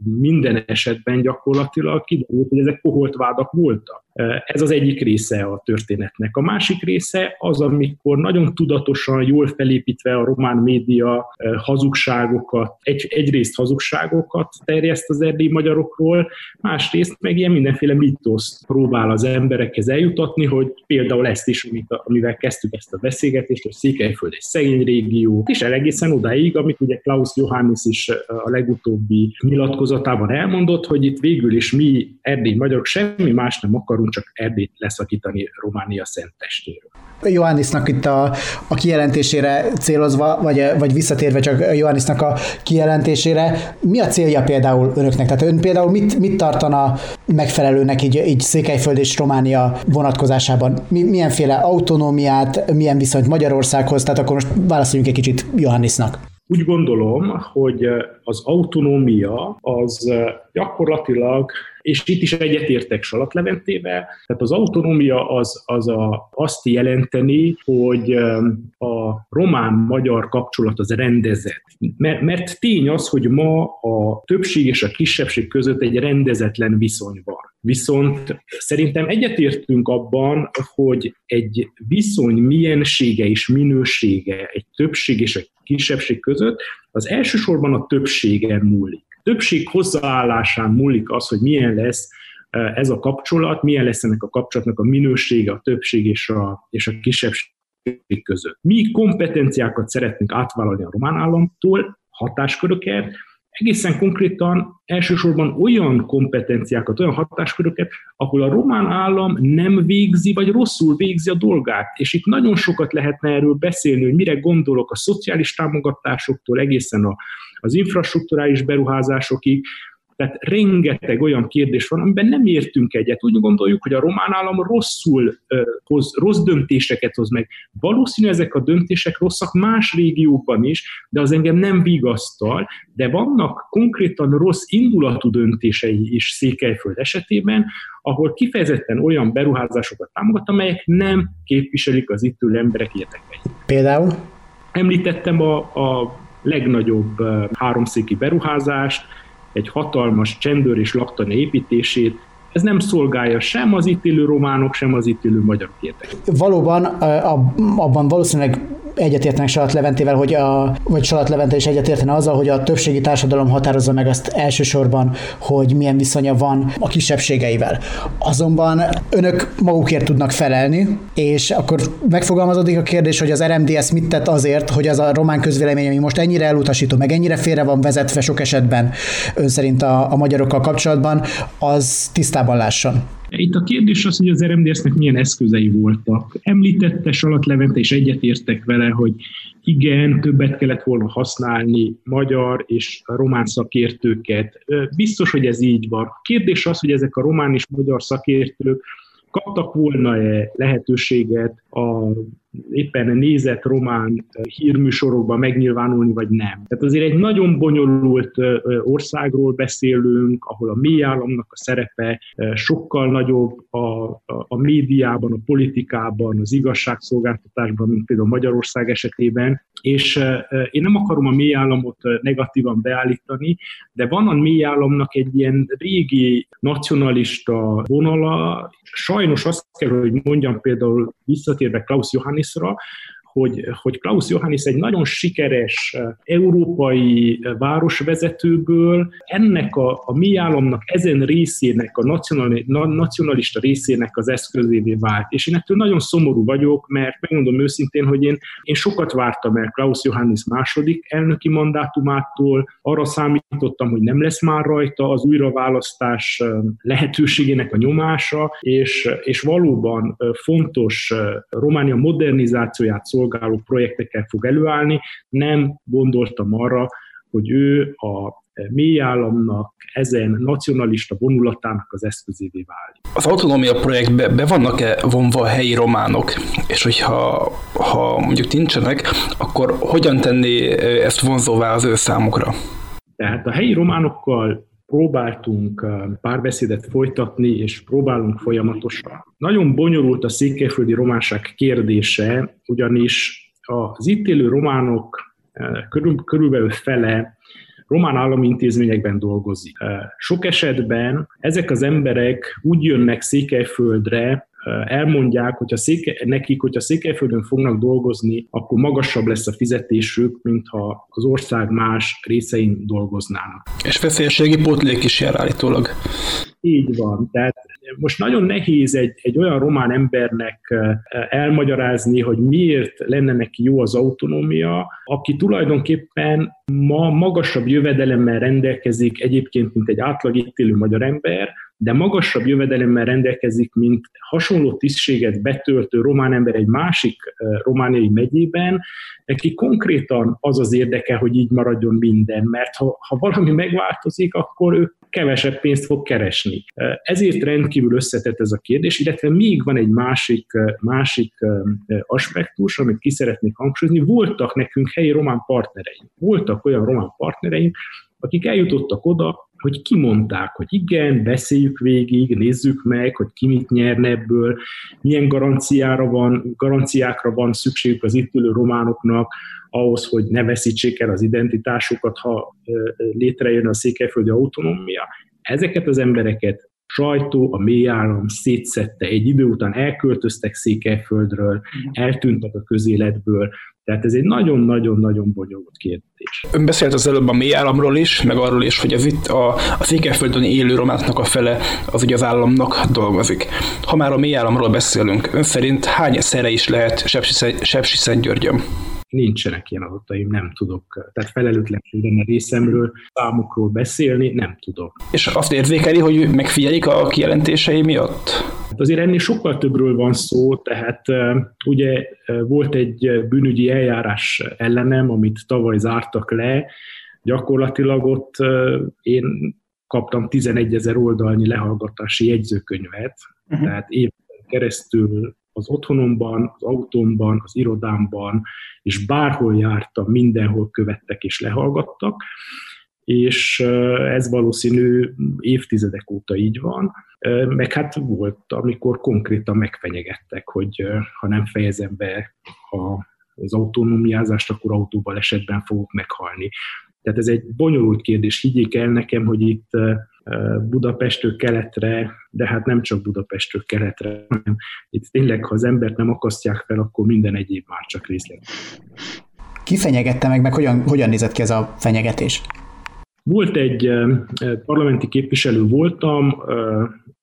Speaker 3: minden esetben gyakorlatilag kiderült, hogy ezek vádak voltak. Ez az egyik része a történetnek. A másik része az, amikor nagyon tudatosan, jól felépítve a román média hazugságokat, egy, egyrészt hazugságokat terjeszt az erdélyi magyarokról, másrészt meg ilyen mindenféle mitoszt próbál az emberekhez eljutatni, hogy például ezt is, amivel kezdtük ezt a beszélgetést, hogy Székelyföld egy szegény régió, és el egészen odáig, amit ugye Klaus Johannes is a legutóbbi nyilatkozatában elmondott, hogy itt végül is mi erdély magyarok semmi más nem akarunk, csak Erdélyt leszakítani Románia szent testéről.
Speaker 1: Johannisnak itt a, a kijelentésére célozva, vagy, vagy visszatérve csak Johannisnak a kijelentésére, mi a célja például önöknek? Tehát ön például mit, mit tartana megfelelőnek így, így Székelyföld és Románia vonatkozásában? Mi, milyenféle autonómiát, milyen viszonyt Magyarországhoz? Tehát akkor most válaszoljunk egy kicsit Johannisnak.
Speaker 3: Úgy gondolom, hogy az autonómia az gyakorlatilag és itt is egyetértek Salat Leventével, tehát az autonómia az, az a, azt jelenteni, hogy a román-magyar kapcsolat az rendezett. Mert, mert tény az, hogy ma a többség és a kisebbség között egy rendezetlen viszony van. Viszont szerintem egyetértünk abban, hogy egy viszony miensége és minősége egy többség és egy kisebbség között az elsősorban a többségen múlik. Többség hozzáállásán múlik az, hogy milyen lesz ez a kapcsolat, milyen lesz ennek a kapcsolatnak a minősége, a többség és a, és a kisebbség között. Mi kompetenciákat szeretnénk átvállalni a román államtól, hatásköröket, egészen konkrétan elsősorban olyan kompetenciákat, olyan hatásköröket, ahol a román állam nem végzi, vagy rosszul végzi a dolgát. És itt nagyon sokat lehetne erről beszélni, hogy mire gondolok a szociális támogatásoktól egészen a, az infrastruktúrális beruházásokig, tehát rengeteg olyan kérdés van, amiben nem értünk egyet. Úgy gondoljuk, hogy a román állam rosszul hoz, rossz döntéseket hoz meg. Valószínű ezek a döntések rosszak más régiókban is, de az engem nem vigasztal, de vannak konkrétan rossz indulatú döntései is Székelyföld esetében, ahol kifejezetten olyan beruházásokat támogat, amelyek nem képviselik az itt ülő emberek érdekeit.
Speaker 1: Például?
Speaker 3: Említettem a, a legnagyobb háromszéki beruházást, egy hatalmas csendőr és laktanya építését, ez nem szolgálja sem az itt élő románok, sem az itt élő magyarok érdekeit.
Speaker 1: Valóban abban valószínűleg egyetértenek Salat Leventével, hogy a, vagy Salat Levente is egyetértene azzal, hogy a többségi társadalom határozza meg azt elsősorban, hogy milyen viszonya van a kisebbségeivel. Azonban önök magukért tudnak felelni, és akkor megfogalmazódik a kérdés, hogy az RMDS mit tett azért, hogy az a román közvélemény, ami most ennyire elutasító, meg ennyire félre van vezetve sok esetben ön szerint a, a magyarokkal kapcsolatban, az tisztában lásson.
Speaker 3: Itt a kérdés az, hogy az RMDS-nek milyen eszközei voltak. Említette Salat Levente, és egyetértek vele, hogy igen, többet kellett volna használni magyar és román szakértőket. Biztos, hogy ez így van. A kérdés az, hogy ezek a román és magyar szakértők kaptak volna-e lehetőséget a éppen nézett román hírműsorokban megnyilvánulni, vagy nem. Tehát azért egy nagyon bonyolult országról beszélünk, ahol a mély államnak a szerepe sokkal nagyobb a, a, a médiában, a politikában, az igazságszolgáltatásban, mint például Magyarország esetében, és én nem akarom a mély államot negatívan beállítani, de van a mély államnak egy ilyen régi nacionalista vonala. Sajnos azt kell, hogy mondjam például visszatérve Klaus Johannisra, hogy, hogy Klaus Johannis egy nagyon sikeres eh, európai eh, városvezetőből ennek a, a mi államnak ezen részének, a nacionalista részének az eszközévé vált. És én ettől nagyon szomorú vagyok, mert megmondom őszintén, hogy én, én sokat vártam el Klaus Johannis második elnöki mandátumától, arra számítottam, hogy nem lesz már rajta az újraválasztás eh, lehetőségének a nyomása, és, és valóban fontos Románia modernizációját szól szolgáló projektekkel fog előállni. Nem gondoltam arra, hogy ő a mély államnak, ezen nacionalista vonulatának az eszközévé válik.
Speaker 6: Az autonómia projektbe be vannak-e vonva a helyi románok? És hogyha ha mondjuk nincsenek, akkor hogyan tenni ezt vonzóvá az ő számukra?
Speaker 3: Tehát a helyi románokkal próbáltunk párbeszédet folytatni, és próbálunk folyamatosan. Nagyon bonyolult a székelyföldi románság kérdése, ugyanis az itt élő románok körül, körülbelül fele román állami intézményekben dolgozik. Sok esetben ezek az emberek úgy jönnek Székelyföldre, elmondják, hogyha széke, nekik, hogyha Székelyföldön fognak dolgozni, akkor magasabb lesz a fizetésük, mintha az ország más részein dolgoznának.
Speaker 6: És veszélyességi pótlék is jár állítólag.
Speaker 3: Így van. Tehát most nagyon nehéz egy, egy olyan román embernek elmagyarázni, hogy miért lenne neki jó az autonómia, aki tulajdonképpen ma magasabb jövedelemmel rendelkezik egyébként, mint egy átlag élő magyar ember, de magasabb jövedelemmel rendelkezik, mint hasonló tisztséget betöltő román ember egy másik romániai megyében, neki konkrétan az az érdeke, hogy így maradjon minden, mert ha, ha valami megváltozik, akkor ő kevesebb pénzt fog keresni. Ezért rendkívül összetett ez a kérdés, illetve még van egy másik, másik aspektus, amit ki szeretnék hangsúlyozni. Voltak nekünk helyi román partnereink. Voltak olyan román partnereink, akik eljutottak oda, hogy kimondták, hogy igen, beszéljük végig, nézzük meg, hogy ki mit nyerne ebből, milyen garanciára van, garanciákra van szükségük az itt ülő románoknak, ahhoz, hogy ne veszítsék el az identitásukat, ha létrejön a székelyföldi autonómia. Ezeket az embereket sajtó, a mély állam szétszette, egy idő után elköltöztek Székelyföldről, eltűntek a közéletből, tehát ez egy nagyon-nagyon-nagyon bonyolult kérdés.
Speaker 6: Ön beszélt az előbb a mély államról is, meg arról is, hogy az itt a, a Székelyföldön élő románoknak a fele az ugye az államnak dolgozik. Ha már a mély államról beszélünk, ön szerint hány szere is lehet Sepsiszentgyörgyön?
Speaker 3: nincsenek ilyen adataim, nem tudok. Tehát felelőtlenség lenne részemről számokról beszélni, nem tudok.
Speaker 6: És azt érzékeli, hogy megfigyelik a kijelentései miatt?
Speaker 3: Hát azért ennél sokkal többről van szó, tehát ugye volt egy bűnügyi eljárás ellenem, amit tavaly zártak le, gyakorlatilag ott én kaptam 11 ezer oldalnyi lehallgatási jegyzőkönyvet, uh-huh. tehát éveken keresztül az otthonomban, az autómban, az irodámban, és bárhol jártam, mindenhol követtek és lehallgattak, és ez valószínű évtizedek óta így van, meg hát volt, amikor konkrétan megfenyegettek, hogy ha nem fejezem be a, az autonómiázást, akkor autóbal esetben fogok meghalni. Tehát ez egy bonyolult kérdés, higgyék el nekem, hogy itt Budapestről keletre, de hát nem csak Budapestről keletre, hanem itt tényleg, ha az embert nem akasztják fel, akkor minden egyéb már csak részlet.
Speaker 1: Ki fenyegette meg, meg hogyan, hogyan nézett ki ez a fenyegetés?
Speaker 3: Volt egy parlamenti képviselő voltam,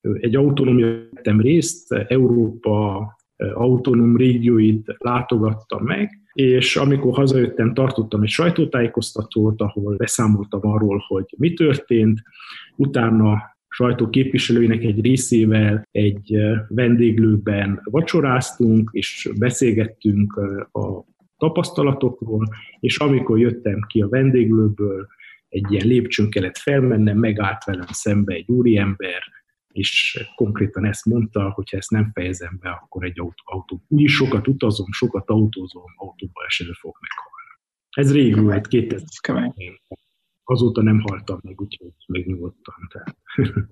Speaker 3: egy autonómia vettem részt, Európa autonóm régióit látogattam meg, és amikor hazajöttem, tartottam egy sajtótájékoztatót, ahol beszámoltam arról, hogy mi történt, utána sajtó képviselőinek egy részével egy vendéglőben vacsoráztunk, és beszélgettünk a tapasztalatokról, és amikor jöttem ki a vendéglőből, egy ilyen lépcsőn kellett felmennem, megállt velem szembe egy úriember, és konkrétan ezt mondta, hogy ha ezt nem fejezem be, akkor egy autó, autó. Úgyis sokat utazom, sokat autózom, autóba esetleg fog meghalni. Ez rég volt, 2000 Azóta nem haltam meg, úgyhogy megnyugodtam. Tehát.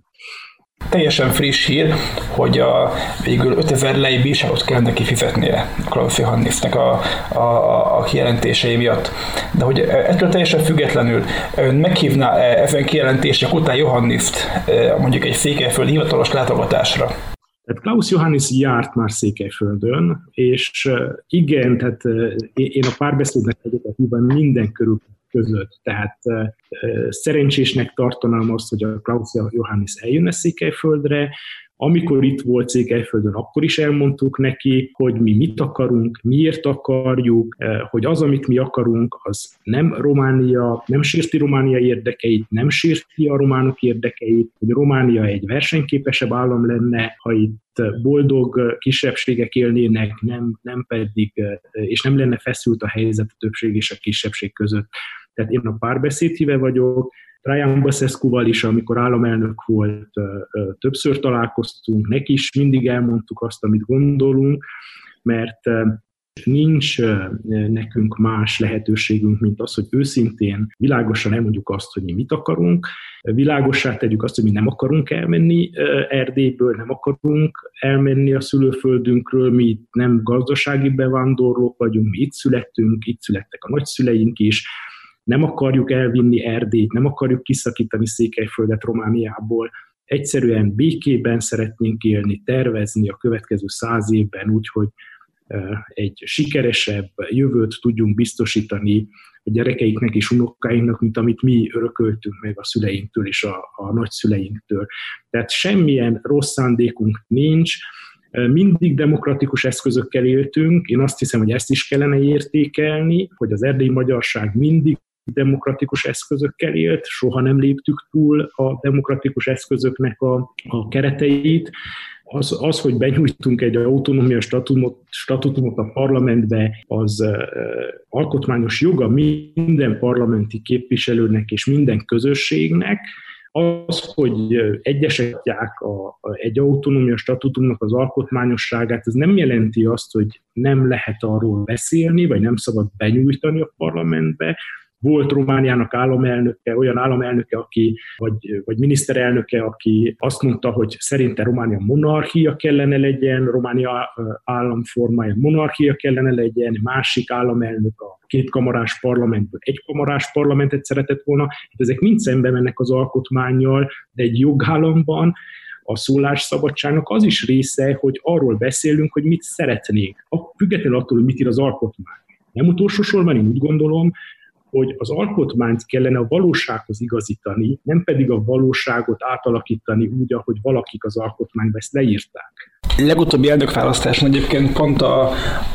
Speaker 6: Teljesen friss hír, hogy a, végül 5000 lei bírságot kellene kifizetnie Klaus Johannisnek a, a, a kijelentései miatt. De hogy ettől teljesen függetlenül ön meghívná -e ezen kijelentések után Johanniszt e, mondjuk egy Székelyföld hivatalos látogatásra?
Speaker 3: Tehát Klaus Johannis járt már Székelyföldön, és e, igen, tehát e, én a párbeszédnek egyetlen minden körül között. Tehát szerencsésnek tartanám azt, hogy a Klaus Johannes eljönne Székelyföldre, amikor itt volt Székelyföldön, akkor is elmondtuk neki, hogy mi mit akarunk, miért akarjuk, hogy az, amit mi akarunk, az nem Románia, nem sérti Románia érdekeit, nem sérti a románok érdekeit, hogy Románia egy versenyképesebb állam lenne, ha itt boldog kisebbségek élnének, nem, nem pedig, és nem lenne feszült a helyzet a többség és a kisebbség között. Tehát én a párbeszéd híve vagyok, Ryan basescu is, amikor államelnök volt, többször találkoztunk, neki is mindig elmondtuk azt, amit gondolunk, mert nincs nekünk más lehetőségünk, mint az, hogy őszintén világosan elmondjuk azt, hogy mi mit akarunk, világossá tegyük azt, hogy mi nem akarunk elmenni Erdélyből, nem akarunk elmenni a szülőföldünkről, mi nem gazdasági bevándorlók vagyunk, mi itt születtünk, itt születtek a nagyszüleink is, nem akarjuk elvinni Erdélyt, nem akarjuk kiszakítani Székelyföldet Romániából, egyszerűen békében szeretnénk élni, tervezni a következő száz évben úgy, hogy egy sikeresebb jövőt tudjunk biztosítani a gyerekeiknek és unokáinknak, mint amit mi örököltünk meg a szüleinktől és a, a nagyszüleinktől. Tehát semmilyen rossz szándékunk nincs, mindig demokratikus eszközökkel éltünk, én azt hiszem, hogy ezt is kellene értékelni, hogy az erdélyi magyarság mindig demokratikus eszközökkel élt, soha nem léptük túl a demokratikus eszközöknek a, a kereteit. Az, az, hogy benyújtunk egy autonómia statutumot, statutumot a parlamentbe, az uh, alkotmányos joga minden parlamenti képviselőnek és minden közösségnek, az, hogy egyesítják a, a, egy autonómia statutumnak az alkotmányosságát, ez nem jelenti azt, hogy nem lehet arról beszélni, vagy nem szabad benyújtani a parlamentbe, volt Romániának államelnöke, olyan államelnöke, aki, vagy, vagy miniszterelnöke, aki azt mondta, hogy szerinte Románia monarchia kellene legyen, Románia államformája monarchia kellene legyen, másik államelnök a kétkamarás parlamentből egykamarás parlamentet szeretett volna. Hát ezek mind szembe mennek az alkotmányjal, de egy jogállamban a szólásszabadságnak az is része, hogy arról beszélünk, hogy mit szeretnénk, függetlenül attól, hogy mit ír az alkotmány. Nem utolsó sorban én úgy gondolom, hogy az alkotmányt kellene a valósághoz igazítani, nem pedig a valóságot átalakítani úgy, ahogy valakik az alkotmányba ezt leírták.
Speaker 6: Legutóbbi elnökválasztáson egyébként pont a,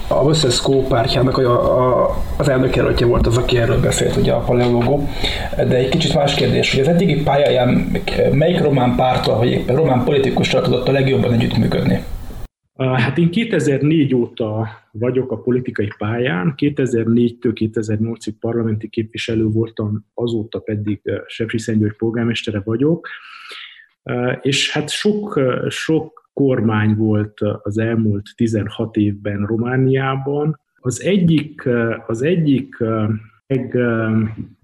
Speaker 6: a Vösszeszkó pártjának a, a, az elnökjelöltje volt az, aki erről beszélt, ugye a paleológó. De egy kicsit más kérdés, hogy az eddigi pályáján melyik román párttal, vagy éppen román politikussal tudott a legjobban együttműködni?
Speaker 3: Hát én 2004 óta vagyok a politikai pályán, 2004-től 2008-ig parlamenti képviselő voltam, azóta pedig Sepsiszentgyörgy polgármestere vagyok, és hát sok, sok kormány volt az elmúlt 16 évben Romániában. Az egyik, az egyik meg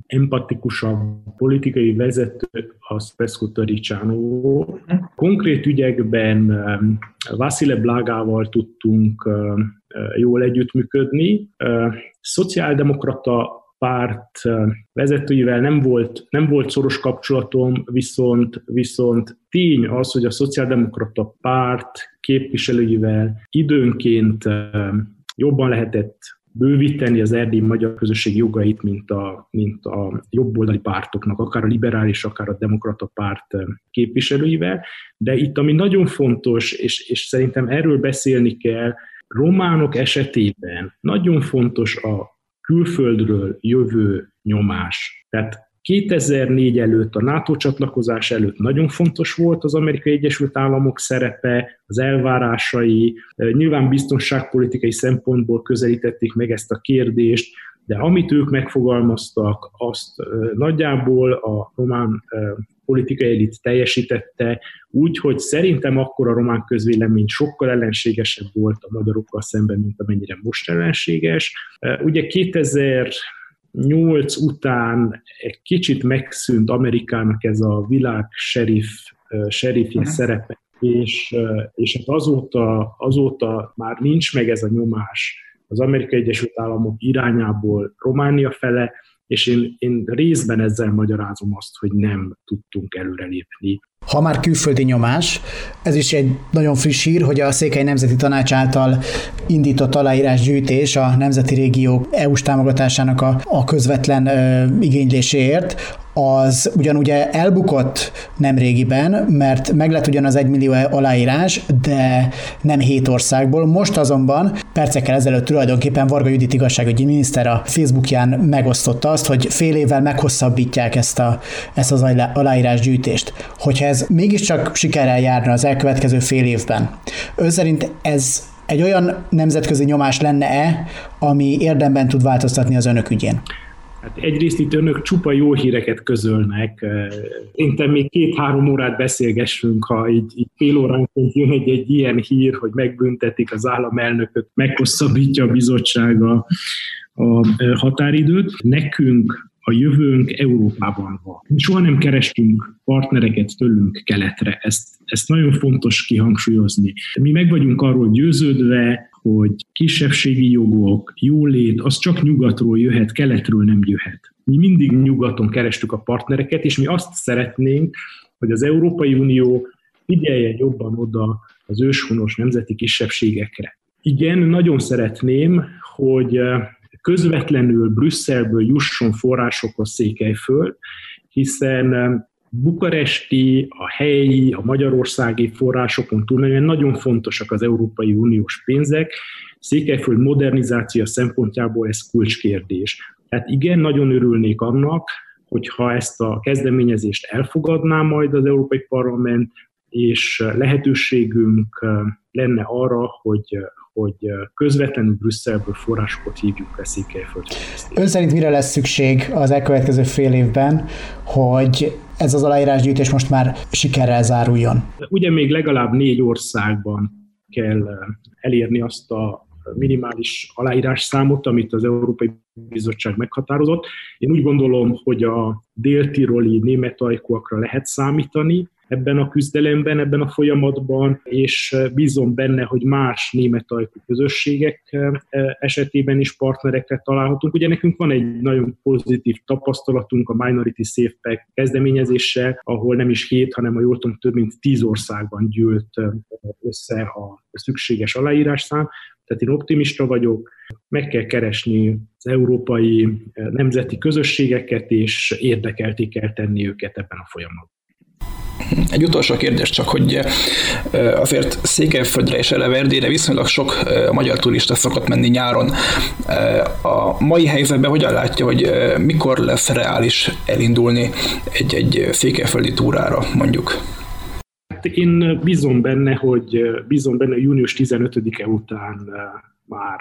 Speaker 3: empatikusabb politikai vezető az Pesco Taricano. Konkrét ügyekben Vasile Blágával tudtunk jól együttműködni. Szociáldemokrata párt vezetőivel nem volt, nem volt szoros kapcsolatom, viszont, viszont tény az, hogy a szociáldemokrata párt képviselőivel időnként jobban lehetett bővíteni az erdélyi magyar közösség jogait, mint a, mint a jobboldali pártoknak, akár a liberális, akár a demokrata párt képviselőivel. De itt, ami nagyon fontos, és, és szerintem erről beszélni kell, románok esetében nagyon fontos a külföldről jövő nyomás. Tehát 2004 előtt, a NATO csatlakozás előtt nagyon fontos volt az Amerikai Egyesült Államok szerepe, az elvárásai, nyilván biztonságpolitikai szempontból közelítették meg ezt a kérdést, de amit ők megfogalmaztak, azt nagyjából a román politikai elit teljesítette, úgy, hogy szerintem akkor a román közvélemény sokkal ellenségesebb volt a magyarokkal szemben, mint amennyire most ellenséges. Ugye 2000 nyolc után egy kicsit megszűnt Amerikának ez a világ sheriff, sheriffje uh-huh. szerepe, és, és hát azóta, azóta már nincs meg ez a nyomás az Amerikai Egyesült Államok irányából Románia fele, és én, én részben ezzel magyarázom azt, hogy nem tudtunk előrelépni.
Speaker 1: Ha már külföldi nyomás, ez is egy nagyon friss hír, hogy a Székely Nemzeti Tanács által indított aláírásgyűjtés a Nemzeti Régió EU-s támogatásának a, a közvetlen ö, igényléséért, az ugyanúgy elbukott nem régiben, mert meg lett ugyan az egymillió aláírás, de nem hét országból. Most azonban percekkel ezelőtt tulajdonképpen Varga Judit igazságügyi miniszter a Facebookján megosztotta azt, hogy fél évvel meghosszabbítják ezt, a, ezt az aláírás gyűjtést. Hogyha ez mégiscsak sikerrel járna az elkövetkező fél évben, ön szerint ez egy olyan nemzetközi nyomás lenne-e, ami érdemben tud változtatni az önök ügyén?
Speaker 3: Hát egyrészt itt önök csupa jó híreket közölnek. Szerintem még két-három órát beszélgessünk, ha így, így fél óránként jön egy, egy ilyen hír, hogy megbüntetik az államelnököt, meghosszabbítja a bizottsága a határidőt. Nekünk a jövőnk Európában van. Soha nem kerestünk partnereket tőlünk keletre, ezt, ezt nagyon fontos kihangsúlyozni. Mi meg vagyunk arról győződve, hogy kisebbségi jogok, jólét, az csak nyugatról jöhet, keletről nem jöhet. Mi mindig nyugaton kerestük a partnereket, és mi azt szeretnénk, hogy az Európai Unió figyeljen jobban oda az őshonos nemzeti kisebbségekre. Igen, nagyon szeretném, hogy közvetlenül Brüsszelből jusson forrásokhoz Székelyföld, hiszen bukaresti, a helyi, a magyarországi forrásokon túl nagyon fontosak az Európai Uniós pénzek. Székelyföld modernizáció szempontjából ez kulcskérdés. Tehát igen, nagyon örülnék annak, hogyha ezt a kezdeményezést elfogadná majd az Európai Parlament, és lehetőségünk lenne arra, hogy, hogy közvetlenül Brüsszelből forrásokat hívjuk le Székelyföld.
Speaker 1: Ön szerint mire lesz szükség az elkövetkező fél évben, hogy ez az aláírásgyűjtés most már sikerrel záruljon?
Speaker 3: Ugye még legalább négy országban kell elérni azt a minimális aláírás számot, amit az Európai Bizottság meghatározott. Én úgy gondolom, hogy a déltiroli német ajkúakra lehet számítani, ebben a küzdelemben, ebben a folyamatban, és bízom benne, hogy más német ajkú közösségek esetében is partnereket találhatunk. Ugye nekünk van egy nagyon pozitív tapasztalatunk a Minority Safe Pack kezdeményezéssel, ahol nem is hét, hanem a jól tudom, több mint tíz országban gyűlt össze a szükséges aláírásszám. Tehát én optimista vagyok, meg kell keresni az európai nemzeti közösségeket, és érdekelté kell tenni őket ebben a folyamatban.
Speaker 6: Egy utolsó kérdés csak, hogy azért Székelyföldre és eleve Erdélyre viszonylag sok magyar turista szokott menni nyáron. A mai helyzetben hogyan látja, hogy mikor lesz reális elindulni egy, egy székelyföldi túrára mondjuk?
Speaker 3: Hát én bízom benne, hogy bízom benne, június 15-e után már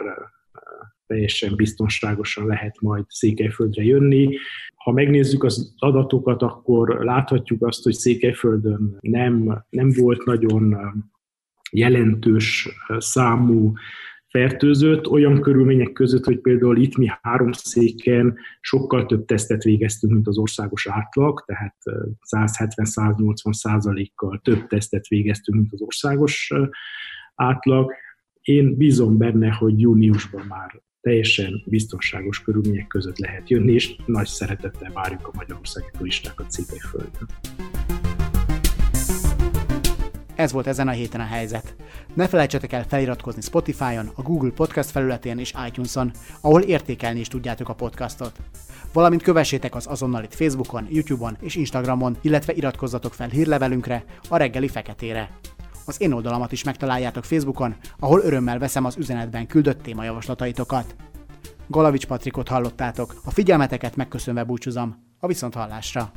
Speaker 3: teljesen biztonságosan lehet majd Székelyföldre jönni. Ha megnézzük az adatokat, akkor láthatjuk azt, hogy Székelyföldön nem, nem volt nagyon jelentős számú fertőzött, olyan körülmények között, hogy például itt mi három széken sokkal több tesztet végeztünk, mint az országos átlag, tehát 170-180 százalékkal több tesztet végeztünk, mint az országos átlag. Én bízom benne, hogy júniusban már teljesen biztonságos körülmények között lehet jönni, és nagy szeretettel várjuk a magyarországi turistákat Székelyföldön.
Speaker 1: Ez volt ezen a héten a helyzet. Ne felejtsetek el feliratkozni Spotify-on, a Google Podcast felületén és iTunes-on, ahol értékelni is tudjátok a podcastot. Valamint kövessétek az azonnalit Facebookon, YouTube-on és Instagramon, illetve iratkozzatok fel hírlevelünkre, a reggeli feketére. Az én oldalamat is megtaláljátok Facebookon, ahol örömmel veszem az üzenetben küldött témajavaslataitokat. Galavics Patrikot hallottátok, a figyelmeteket megköszönve búcsúzom, a viszonthallásra!